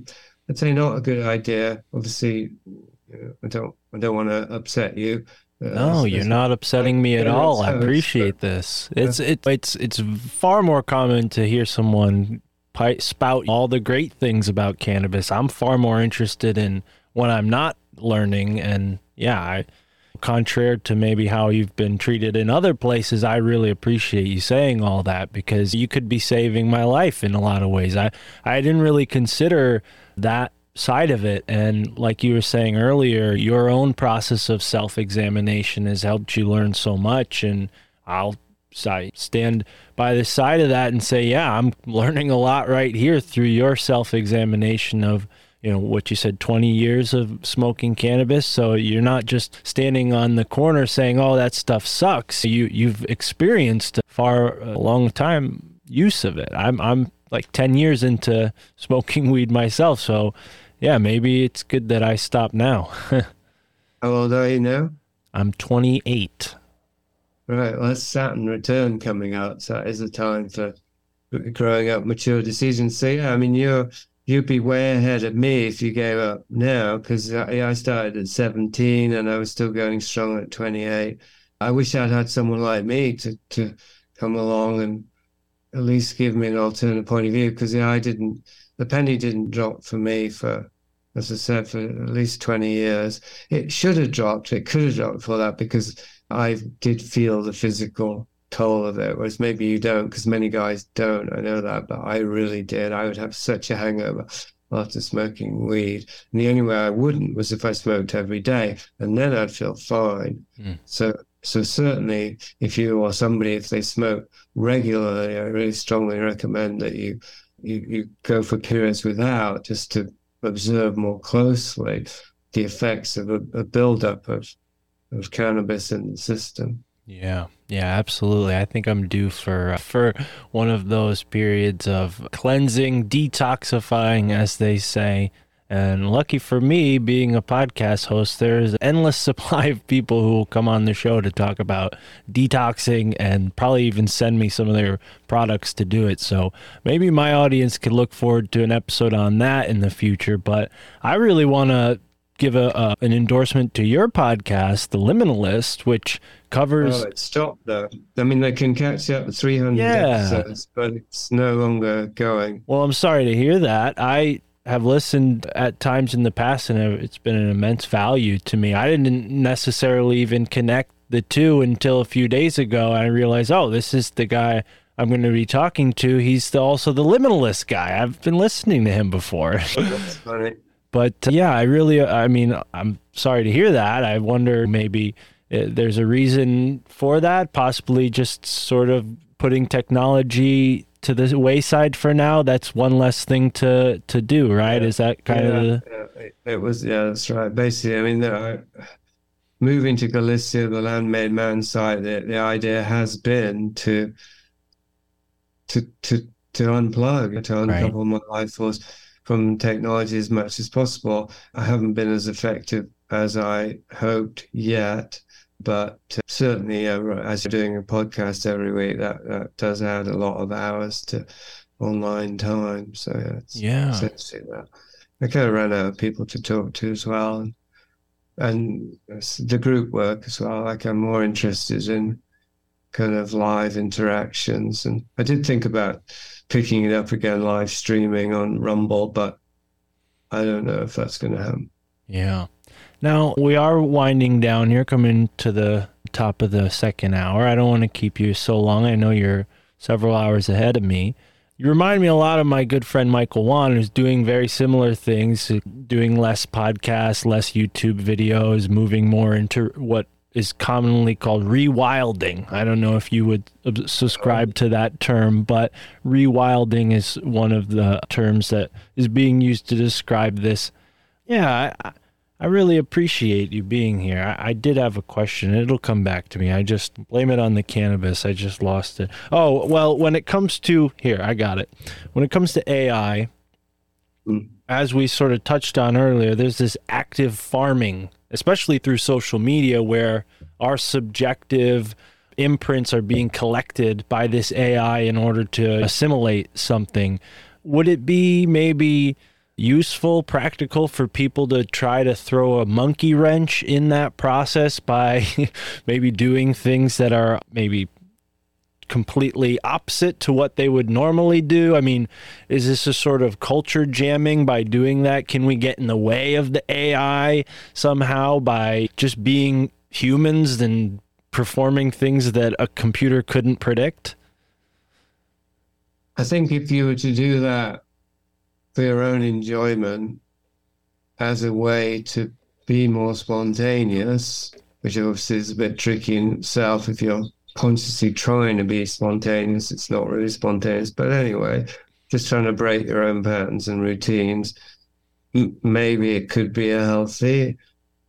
I'd say not a good idea. Obviously, you know, I don't I don't want to upset you. Uh, no, you're not upsetting me at all. I appreciate this. It's it, it's it's far more common to hear someone spout all the great things about cannabis. I'm far more interested in when I'm not learning, and yeah, I contrary to maybe how you've been treated in other places, I really appreciate you saying all that because you could be saving my life in a lot of ways. I, I didn't really consider that side of it. And like you were saying earlier, your own process of self examination has helped you learn so much. And I'll I stand by the side of that and say, yeah, I'm learning a lot right here through your self examination of you know what you said 20 years of smoking cannabis. So you're not just standing on the corner saying oh that stuff sucks. You you've experienced far a long time use of it. I'm i'm like 10 years into (laughs) smoking weed myself. So yeah maybe it's good that i stop now. (laughs) How old are you now? I'm 28 right well that's saturn return coming out so that is a time for growing up mature decisions. So yeah i mean you're you'd be way ahead of me if you gave up now because I, started at 17 and I was still going strong at 28. I wish I'd had someone like me to, to come along and at least give me an alternate point of view because I didn't, the penny didn't drop for me for, as I said, for at least 20 years. It should have dropped, it could have dropped for that because I did feel the physical toll of it, whereas maybe you don't because many guys don't. I know that, but I really did. I would have such a hangover after smoking weed. And the only way I wouldn't was if I smoked every day, and then I'd feel fine. Mm. So, so certainly, if you or somebody, if they smoke regularly, I really strongly recommend that you you, you go for periods without, just to observe more closely the effects of a, a buildup of of cannabis in the system. Yeah, yeah, absolutely. I think I'm due for uh, for one of those periods of cleansing, detoxifying, as they say. And lucky for me, being a podcast host, there's an endless (laughs) supply of people who will come on the show to talk about detoxing and probably even send me some of their products to do it. So maybe my audience could look forward to an episode on that in the future. But I really want to give a, an endorsement to your podcast, The Liminalist, which covers Oh, it stopped though. I mean, they can catch up to 300 Yeah. episodes, but it's no longer going. Well, I'm sorry to hear that. I have listened at times in the past and it's been an immense value to me. I didn't necessarily even connect the two until a few days ago. I realized, oh, this is the guy I'm going to be talking to. He's the, also the liminalist guy. I've been listening to him before. That's funny. But uh, yeah, I really, I mean, I'm sorry to hear that. I wonder maybe uh, there's a reason for that, possibly just sort of putting technology to the wayside for now. That's one less thing to to do, right? Yeah. Is that kind yeah, of the, yeah, it, was, yeah, that's right. Basically, I mean, the, moving to Galicia, the land-made man site, the, the idea has been to to to to unplug, to Right. uncouple my life force from technology as much as possible. I haven't been as effective as I hoped yet, but uh, certainly, uh, as you're doing a podcast every week, that, that does add a lot of hours to online time. So yeah, it's yeah, that. I kind of ran out of people to talk to as well, and and the group work as well. Like I'm more interested in kind of live interactions, and I did think about picking it up again, live streaming on Rumble, but I don't know if that's going to happen. yeah. Now we are winding down here, coming to the top of the second hour. I don't want to keep you so long. I know you're several hours ahead of me. You remind me a lot of my good friend Michael Wan, who's doing very similar things, doing less podcasts, less YouTube videos, moving more into what is commonly called rewilding. I don't know if you would subscribe to that term, but rewilding is one of the terms that is being used to describe this. Yeah, I, I really appreciate you being here. I, I did have a question. It'll come back to me. I just blame it on the cannabis. I just lost it. Oh, well, when it comes to here, I got it. When it comes to AI, Mm. as we sort of touched on earlier, there's this active farming, especially through social media, where our subjective imprints are being collected by this AI in order to assimilate something. Would it be maybe useful, practical for people to try to throw a monkey wrench in that process by (laughs) maybe doing things that are maybe completely opposite to what they would normally do? I mean, is this a sort of culture jamming by doing that? Can we get in the way of the AI somehow by just being humans and performing things that a computer couldn't predict? I think if you were to do that for your own enjoyment as a way to be more spontaneous, which obviously is a bit tricky in itself if you're consciously trying to be spontaneous, it's not really spontaneous. But anyway, just trying to break your own patterns and routines, maybe it could be a healthy.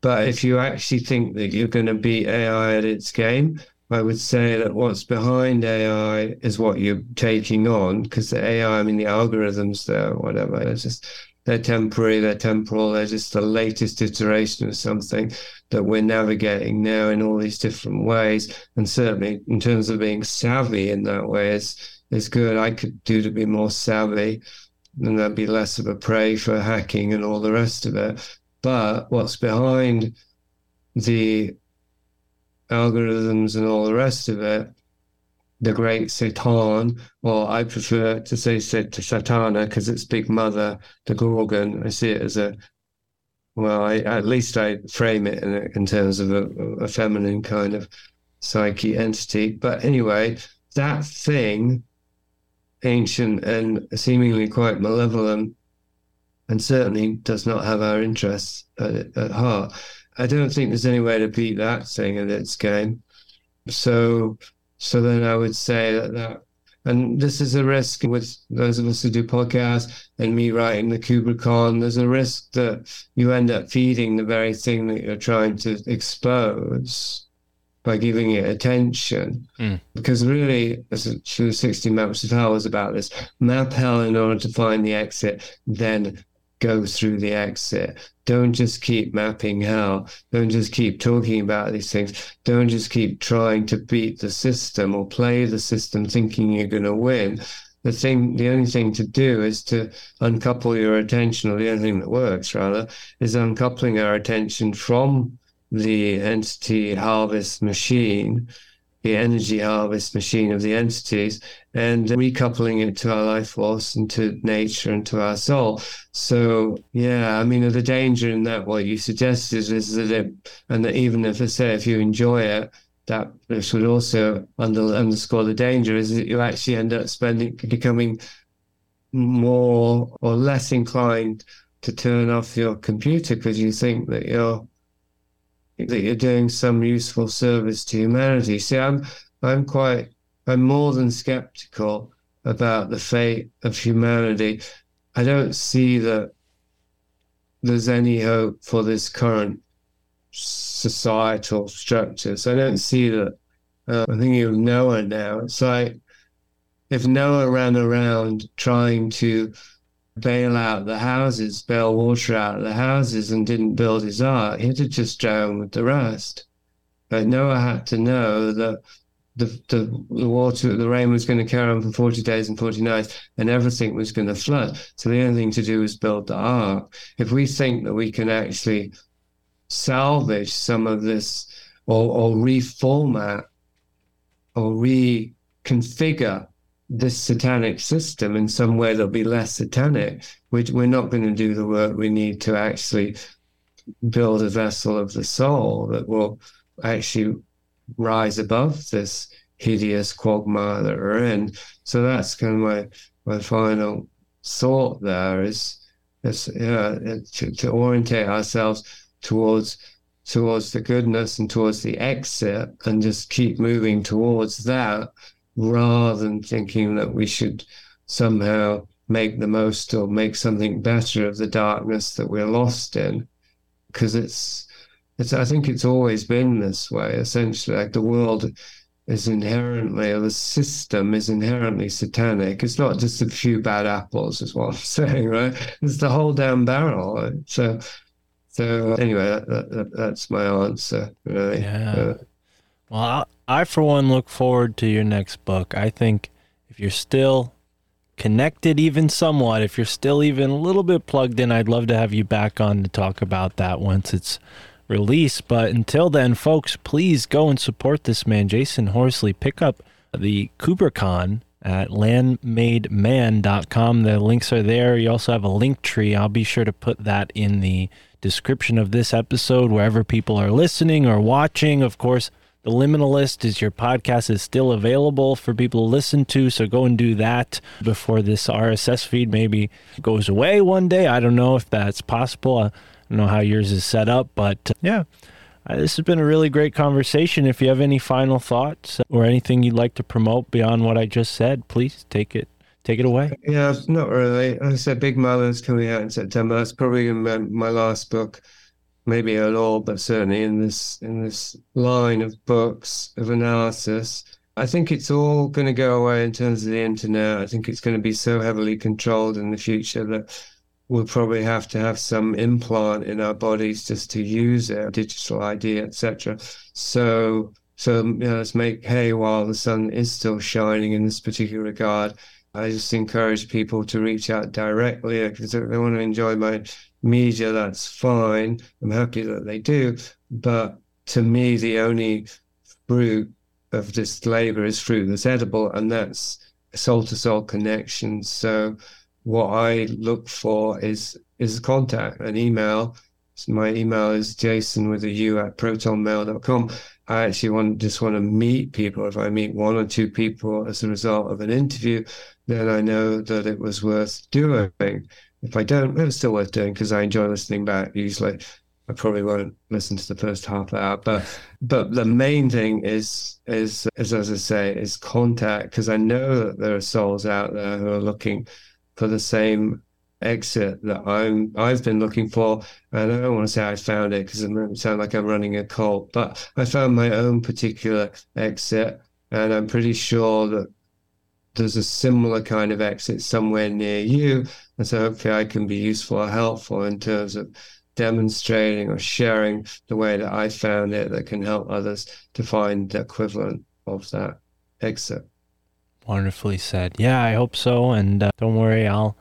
But if you actually think that you're going to beat AI at its game, I would say that what's behind AI is what you're taking on, because the AI, I mean, the algorithms there, whatever, they're just they're temporary, they're temporal, they're just the latest iteration of something that we're navigating now in all these different ways. And certainly in terms of being savvy in that way is is good. I could do to be more savvy, and that'd be less of a prey for hacking and all the rest of it. But what's behind the algorithms and all the rest of it, the great Satan, or I prefer to say Sat- Satana because it's Big Mother, the Gorgon. I see it as a well, I, at least I frame it in, in terms of a, a feminine kind of psyche entity. But anyway, that thing, ancient and seemingly quite malevolent, and certainly does not have our interests at, at heart. I don't think there's any way to beat that thing at its game. So, so then I would say that that, and this is a risk with those of us who do podcasts and me writing the Kubrickon. There's a risk that you end up feeding the very thing that you're trying to expose by giving it attention. Mm. Because really, as a- through 60 maps of hell was about this map hell in order to find the exit, then go through the exit. Don't just keep mapping hell. Don't just keep talking about these things. Don't just keep trying to beat the system or play the system thinking you're going to win. The thing, the only thing to do is to uncouple your attention, or the only thing that works rather, is uncoupling our attention from the entity harvest machine, the energy harvest machine of the entities, and recoupling it to our life force and to nature and to our soul. So yeah, I mean the danger in that what you suggested is that it, and that even if I say if you enjoy it, that this would also under, underscore the danger is that you actually end up spending becoming more or less inclined to turn off your computer because you think that you're that you're doing some useful service to humanity. See, I'm I'm quite I'm more than skeptical about the fate of humanity. I don't see that there's any hope for this current societal structures. I don't see that. Uh, I'm thinking of Noah now. It's like if Noah ran around trying to bail out the houses, bail water out of the houses, and didn't build his ark, he'd have just drowned with the rest. But Noah had to know that the, the, the water, the rain was going to carry on for 40 days and 40 nights, and everything was going to flood. So the only thing to do was build the ark. If we think that we can actually salvage some of this or, or reformat or reconfigure this satanic system in some way that'll be less satanic, which we're not going to do the work we need to actually build a vessel of the soul that will actually rise above this hideous quagmire that we're in. So that's kind of my my final thought there is is yeah to, to orientate ourselves towards towards the goodness and towards the exit and just keep moving towards that rather than thinking that we should somehow make the most or make something better of the darkness that we're lost in. Because it's it's i think it's always been this way essentially. Like the world is inherently or the system is inherently satanic. It's not just a few bad apples is what i'm (laughs) saying right? It's the whole damn barrel. So so anyway that, that, that's my answer really. Yeah. Uh, Well, I, for one, look forward to your next book. I think if you're still connected, even somewhat, if you're still even a little bit plugged in, I'd love to have you back on to talk about that once it's released. But until then, folks, please go and support this man, Jasun Horsley. Pick up the Kubrickon at landmademan.com. The links are there. You also have a link tree. I'll be sure to put that in the description of this episode wherever people are listening or watching. Of course, the Liminalist is your podcast is still available for people to listen to, so go and do that before this RSS feed maybe goes away one day. I don't know if that's possible. I don't know how yours is set up, but uh, yeah. This has been a really great conversation. If you have any final thoughts or anything you'd like to promote beyond what I just said, please take it take it away. Yeah, not really. I said Big Mother's coming out in September. That's probably my, my last book, maybe at all, but certainly in this in this line of books of analysis. I think it's all going to go away in terms of the internet. I think it's going to be so heavily controlled in the future that we'll probably have to have some implant in our bodies just to use it, digital ID, etc. So, so you know, let's make hay while the sun is still shining in this particular regard. I just encourage people to reach out directly because they want to enjoy my media, that's fine. I'm happy that they do. But to me, the only fruit of this labor is fruit that's edible, and that's soul to soul connection. So what I look for is is contact, an email. So my email is jason with a u at protonmail.com. I actually want just want to meet people. If I meet one or two people as a result of an interview, then I know that it was worth doing. If I don't, it's still worth doing because I enjoy listening back. Usually, I probably won't listen to the first half hour, but but the main thing is is, is as I say is contact because I know that there are souls out there who are looking for the same exit that I'm I've been looking for. And I don't want to say I found it because it might sound like I'm running a cult, but I found my own particular exit, and I'm pretty sure that there's a similar kind of exit somewhere near you. And so hopefully I can be useful or helpful in terms of demonstrating or sharing the way that I found it that can help others to find the equivalent of that exit. Wonderfully said. Yeah, I hope so. And uh, don't worry, I'll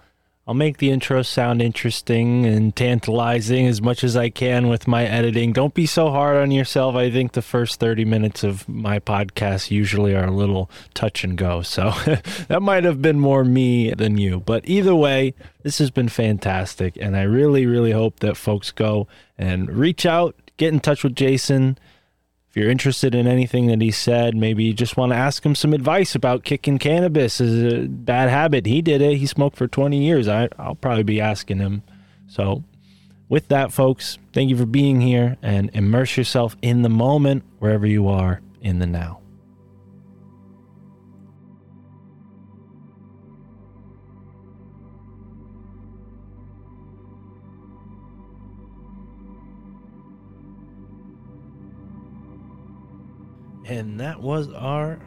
I'll make the intro sound interesting and tantalizing as much as I can with my editing. Don't be so hard on yourself. I think the first 30 minutes of my podcast usually are a little touch and go. So (laughs) that might have been more me than you. But either way, this has been fantastic. And I really, really hope that folks go and reach out, get in touch with Jasun. If you're interested in anything that he said, maybe you just want to ask him some advice about kicking cannabis as a bad habit. He did it. He smoked for 20 years. I, I'll probably be asking him. So, with that, folks, thank you for being here and immerse yourself in the moment wherever you are in the now. And that was our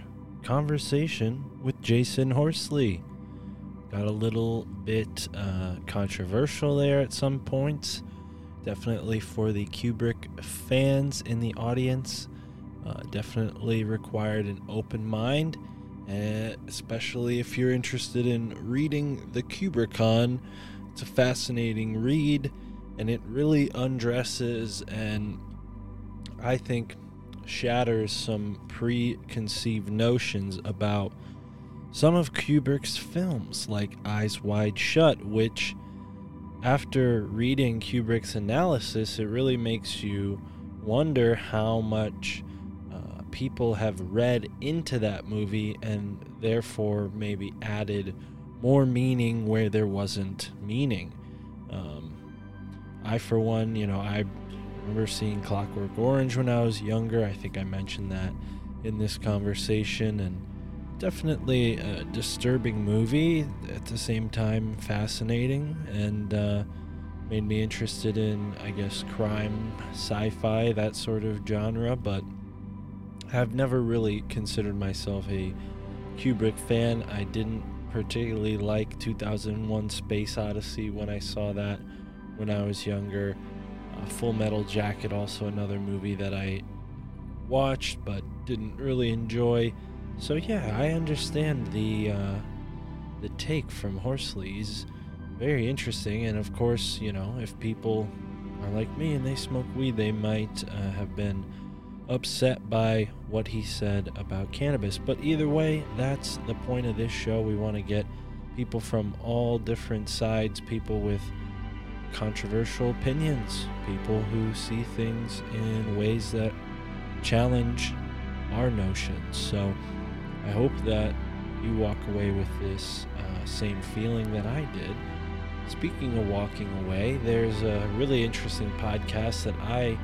conversation with Jasun Horsley. Got a little bit uh, controversial there at some points. Definitely for the Kubrick fans in the audience. Uh, definitely required an open mind, uh, especially if you're interested in reading the Kubrickon. It's a fascinating read, and it really undresses and I think shatters some preconceived notions about some of Kubrick's films, like Eyes Wide Shut, which, after reading Kubrick's analysis, it really makes you wonder how much uh, people have read into that movie and therefore maybe added more meaning where there wasn't meaning. Um, I, for one, you know, I remember seeing Clockwork Orange when I was younger. I think I mentioned that in this conversation, and definitely a disturbing movie. At the same time, fascinating and uh, made me interested in, I guess, crime, sci-fi, that sort of genre. But I've never really considered myself a Kubrick fan. I didn't particularly like 2001: Space Odyssey when I saw that when I was younger. Uh, Full Metal Jacket, also another movie that I watched but didn't really enjoy. So yeah, I understand the uh, the take from Horsley's very interesting, and of course, you know, if people are like me and they smoke weed, they might uh, have been upset by what he said about cannabis. But either way, that's the point of this show. We want to get people from all different sides, people with controversial opinions, people who see things in ways that challenge our notions. So I hope that you walk away with this uh, same feeling that I did. Speaking of walking away, there's a really interesting podcast that I,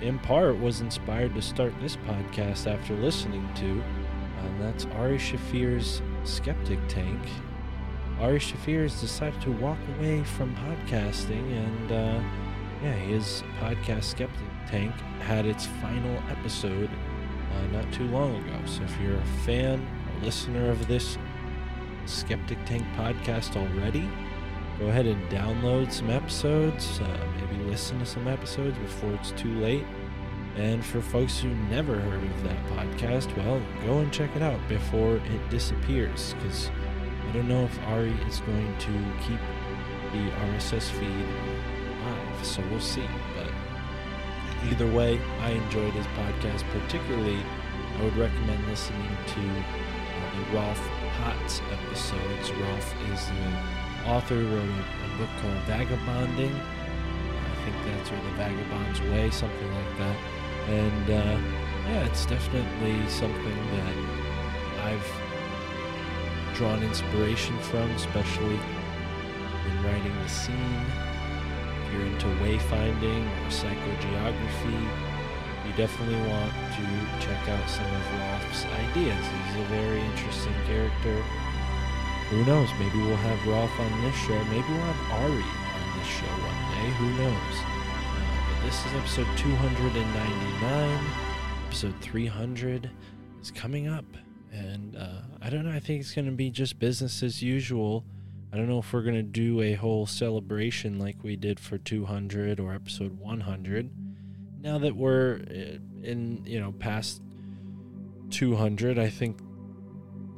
in part, was inspired to start this podcast after listening to. And that's Ari Shaffir's Skeptic Tank. Ari Shaffir has decided to walk away from podcasting, and uh, yeah, his podcast Skeptic Tank had its final episode uh, not too long ago. So if you're a fan, a listener of this Skeptic Tank podcast already, go ahead and download some episodes, uh, maybe listen to some episodes before it's too late. And for folks who never heard of that podcast, well, go and check it out before it disappears because I don't know if Ari is going to keep the RSS feed live, so we'll see. But Either way, I enjoyed his podcast. Particularly, I would recommend listening to uh, the Rolf Potts episodes. Rolf is the author wrote a, a book called Vagabonding. I think that's or the Vagabond's Way, something like that. And uh, yeah, it's definitely something that I've drawn inspiration from, especially in writing the scene. If you're into wayfinding or psychogeography, you definitely want to check out some of Rolf's ideas. He's a very interesting character. Who knows? Maybe we'll have Rolf on this show. Maybe we'll have Ari on this show one day. Who knows? Uh, but this is episode 299. Episode 300 is coming up. And uh, I don't know. I think it's going to be just business as usual. I don't know if we're going to do a whole celebration like we did for 200 or episode 100. Now that we're uh, in, you know, past 200, I think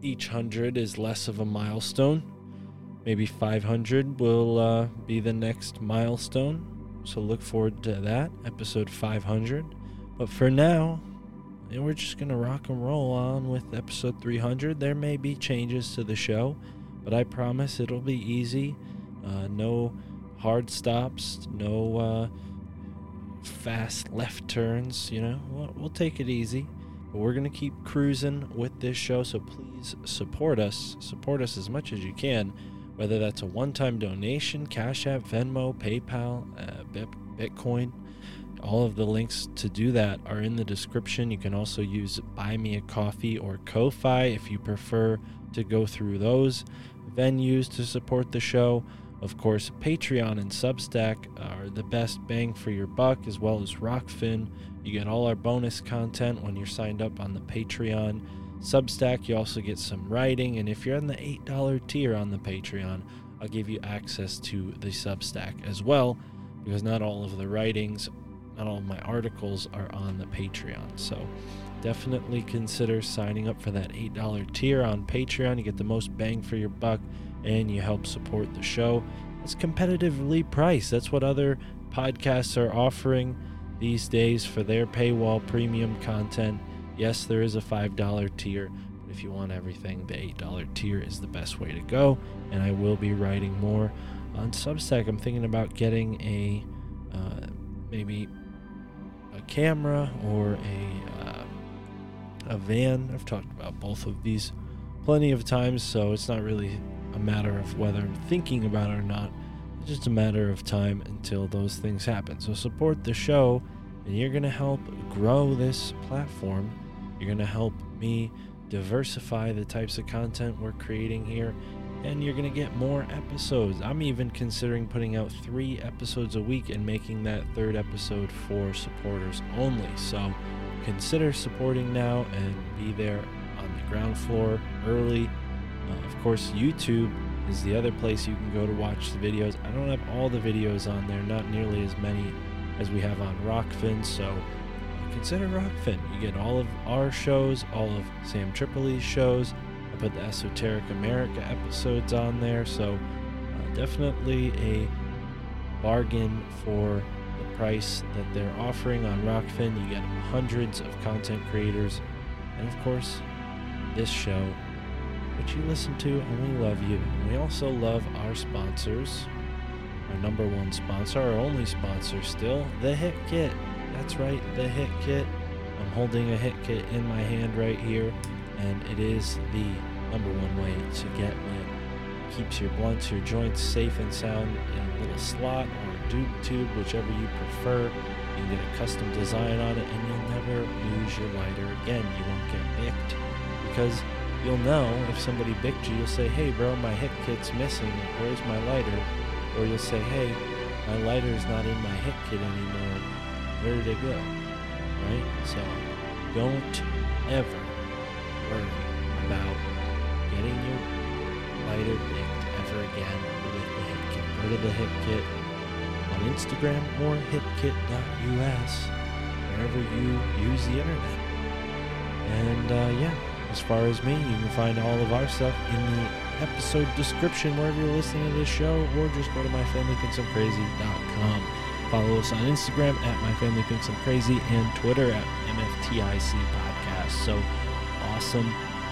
each 100 is less of a milestone. Maybe 500 will uh, be the next milestone. So look forward to that, episode 500. But for now, and we're just going to rock and roll on with episode 300. There may be changes to the show, but I promise it'll be easy. Uh, no hard stops, no uh, fast left turns, you know. We'll, we'll take it easy. But we're going to keep cruising with this show, so please support us. Support us as much as you can, whether that's a one time donation, Cash App, Venmo, PayPal, uh, Bitcoin. All of the links to do that are in the description. You can also use Buy Me a Coffee or Ko-Fi if you prefer to go through those venues to support the show. Of course, Patreon and Substack are the best bang for your buck, as well as Rokfin. You get all our bonus content when you're signed up on the Patreon. Substack, you also get some writing, and if you're on the $8 tier on the Patreon, I'll give you access to the Substack as well, because not all of the writings not all my articles are on the Patreon. So definitely consider signing up for that $8 tier on Patreon. You get the most bang for your buck and you help support the show. It's competitively priced. That's what other podcasts are offering these days for their paywall premium content. Yes, there is a $5 tier, but if you want everything, the $8 tier is the best way to go. And I will be writing more on Substack. I'm thinking about getting a uh, maybe camera or a uh, a van. I've talked about both of these plenty of times, so it's not really a matter of whether I'm thinking about it or not. It's just a matter of time until those things happen. So support the show, and you're gonna help grow this platform. You're gonna help me diversify the types of content we're creating here and you're going to get more episodes. I'm even considering putting out three episodes a week and making that third episode for supporters only. So consider supporting now and be there on the ground floor early. Uh, of course, YouTube is the other place you can go to watch the videos. I don't have all the videos on there, not nearly as many as we have on Rokfin. So consider Rokfin. You get all of our shows, all of Sam Tripoli's shows put the Esoteric America episodes on there, so uh, definitely a bargain for the price that they're offering on Rokfin. You get hundreds of content creators, and of course, this show, which you listen to, and we love you. And we also love our sponsors. Our number one sponsor, our only sponsor still, the Hit Kit. That's right, the Hit Kit. I'm holding a Hit Kit in my hand right here and it is the number one way to get lit. Keeps your blunts, your joints safe and sound in a little slot or a dude tube, whichever you prefer. You get a custom design on it, and you'll never lose your lighter again. You won't get bicked because you'll know if somebody bicked you. You'll say, "Hey, bro, my hit kit's missing. Where's my lighter?" Or you'll say, "Hey, my lighter's not in my hit kit anymore. Where did it go?" Right? So don't ever worry about getting your lighter picked ever again with the Hit Kit. Go to the Hit Kit on Instagram or hitkit.us, wherever you use the internet. And uh, yeah, as far as me, you can find all of our stuff in the episode description wherever you're listening to this show, or just go to myfamilythinksimcrazy.com. Follow us on Instagram at My Family Thinks I'm Crazy and Twitter at MFTIC Podcast. So awesome.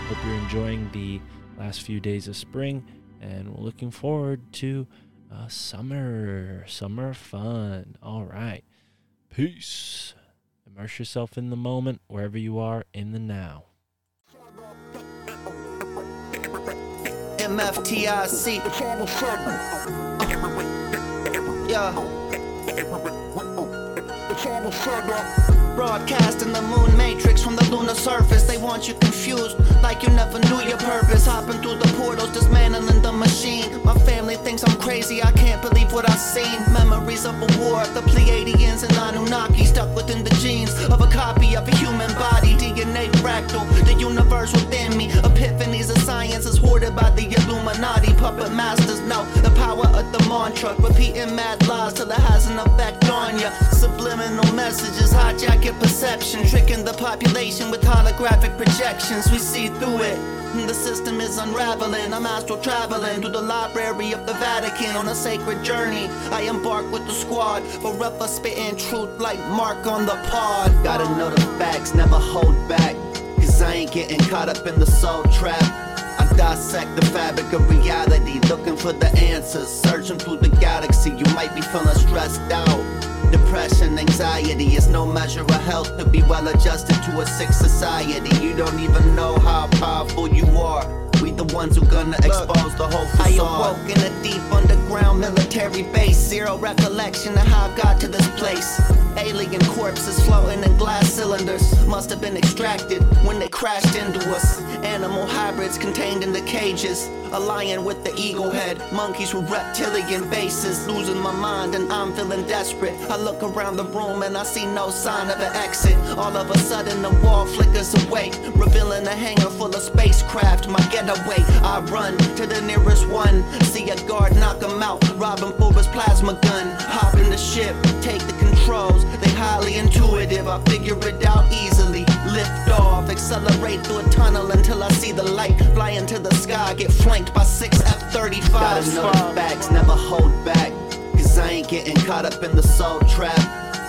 Hope you're enjoying the last few days of spring and we're looking forward to uh, summer. Summer fun. All right. Peace. Immerse yourself in the moment wherever you are in the now. MFTIC. Yeah. Broadcasting the moon matrix from the lunar surface. They want you confused, like you never knew your purpose. Hopping through the portals, dismantling the machine. My family thinks I'm crazy, I can't believe what I've seen. Memories of a war, of the Pleiadians and Anunnaki stuck within the genes of a copy of a human body. DNA fractal, the universe within me. Epiphanies of science is hoarded by the Illuminati. Puppet masters know the power of the mantra. Repeating mad lies till it has an effect on ya. Subliminal messages hijack perception. Tricking the population with holographic projections. We see through it. The system is unraveling. I'm astral traveling through the library of the Vatican on a sacred journey. I embark with the squad, forever spitting truth like Mark on the pod. Gotta know the facts, never hold back. Cause I ain't getting caught up in the soul trap. Dissect the fabric of reality, looking for the answers. Searching through the galaxy, you might be feeling stressed out. Depression, anxiety is no measure of health to be well adjusted to a sick society. You don't even know how powerful you are. We the ones who gonna expose the whole facade. I awoke in a deep underground military base. Zero recollection of how I got to this place. Alien corpses floating in glass cylinders. Must have been extracted when they crashed into us. Animal hybrids contained in the cages. A lion with the eagle head. Monkeys with reptilian faces. Losing my mind and I'm feeling desperate. I look around the room and I see no sign of an exit. All of a sudden the wall flickers away. Revealing a hangar full of spacecraft. My getaway. I run to the nearest one. See a guard knock him out. Rob him for his plasma gun. Hop in the ship. Take the controls. They highly intuitive. I figure it out easily. Lift off. Accelerate through a tunnel until I see the light. Fly into the sky. Get flanked by six F-35s. Gotta know the facts. Never hold back. Cause I ain't getting caught up in the soul trap.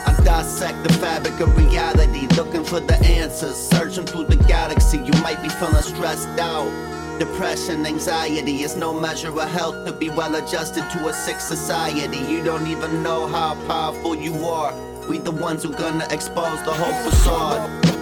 I dissect the fabric of reality, looking for the answers. Searching through the galaxy, you might be feeling stressed out. Depression, anxiety is no measure of health to be well adjusted to a sick society. You don't even know how powerful you are. We the ones who gonna expose the whole facade.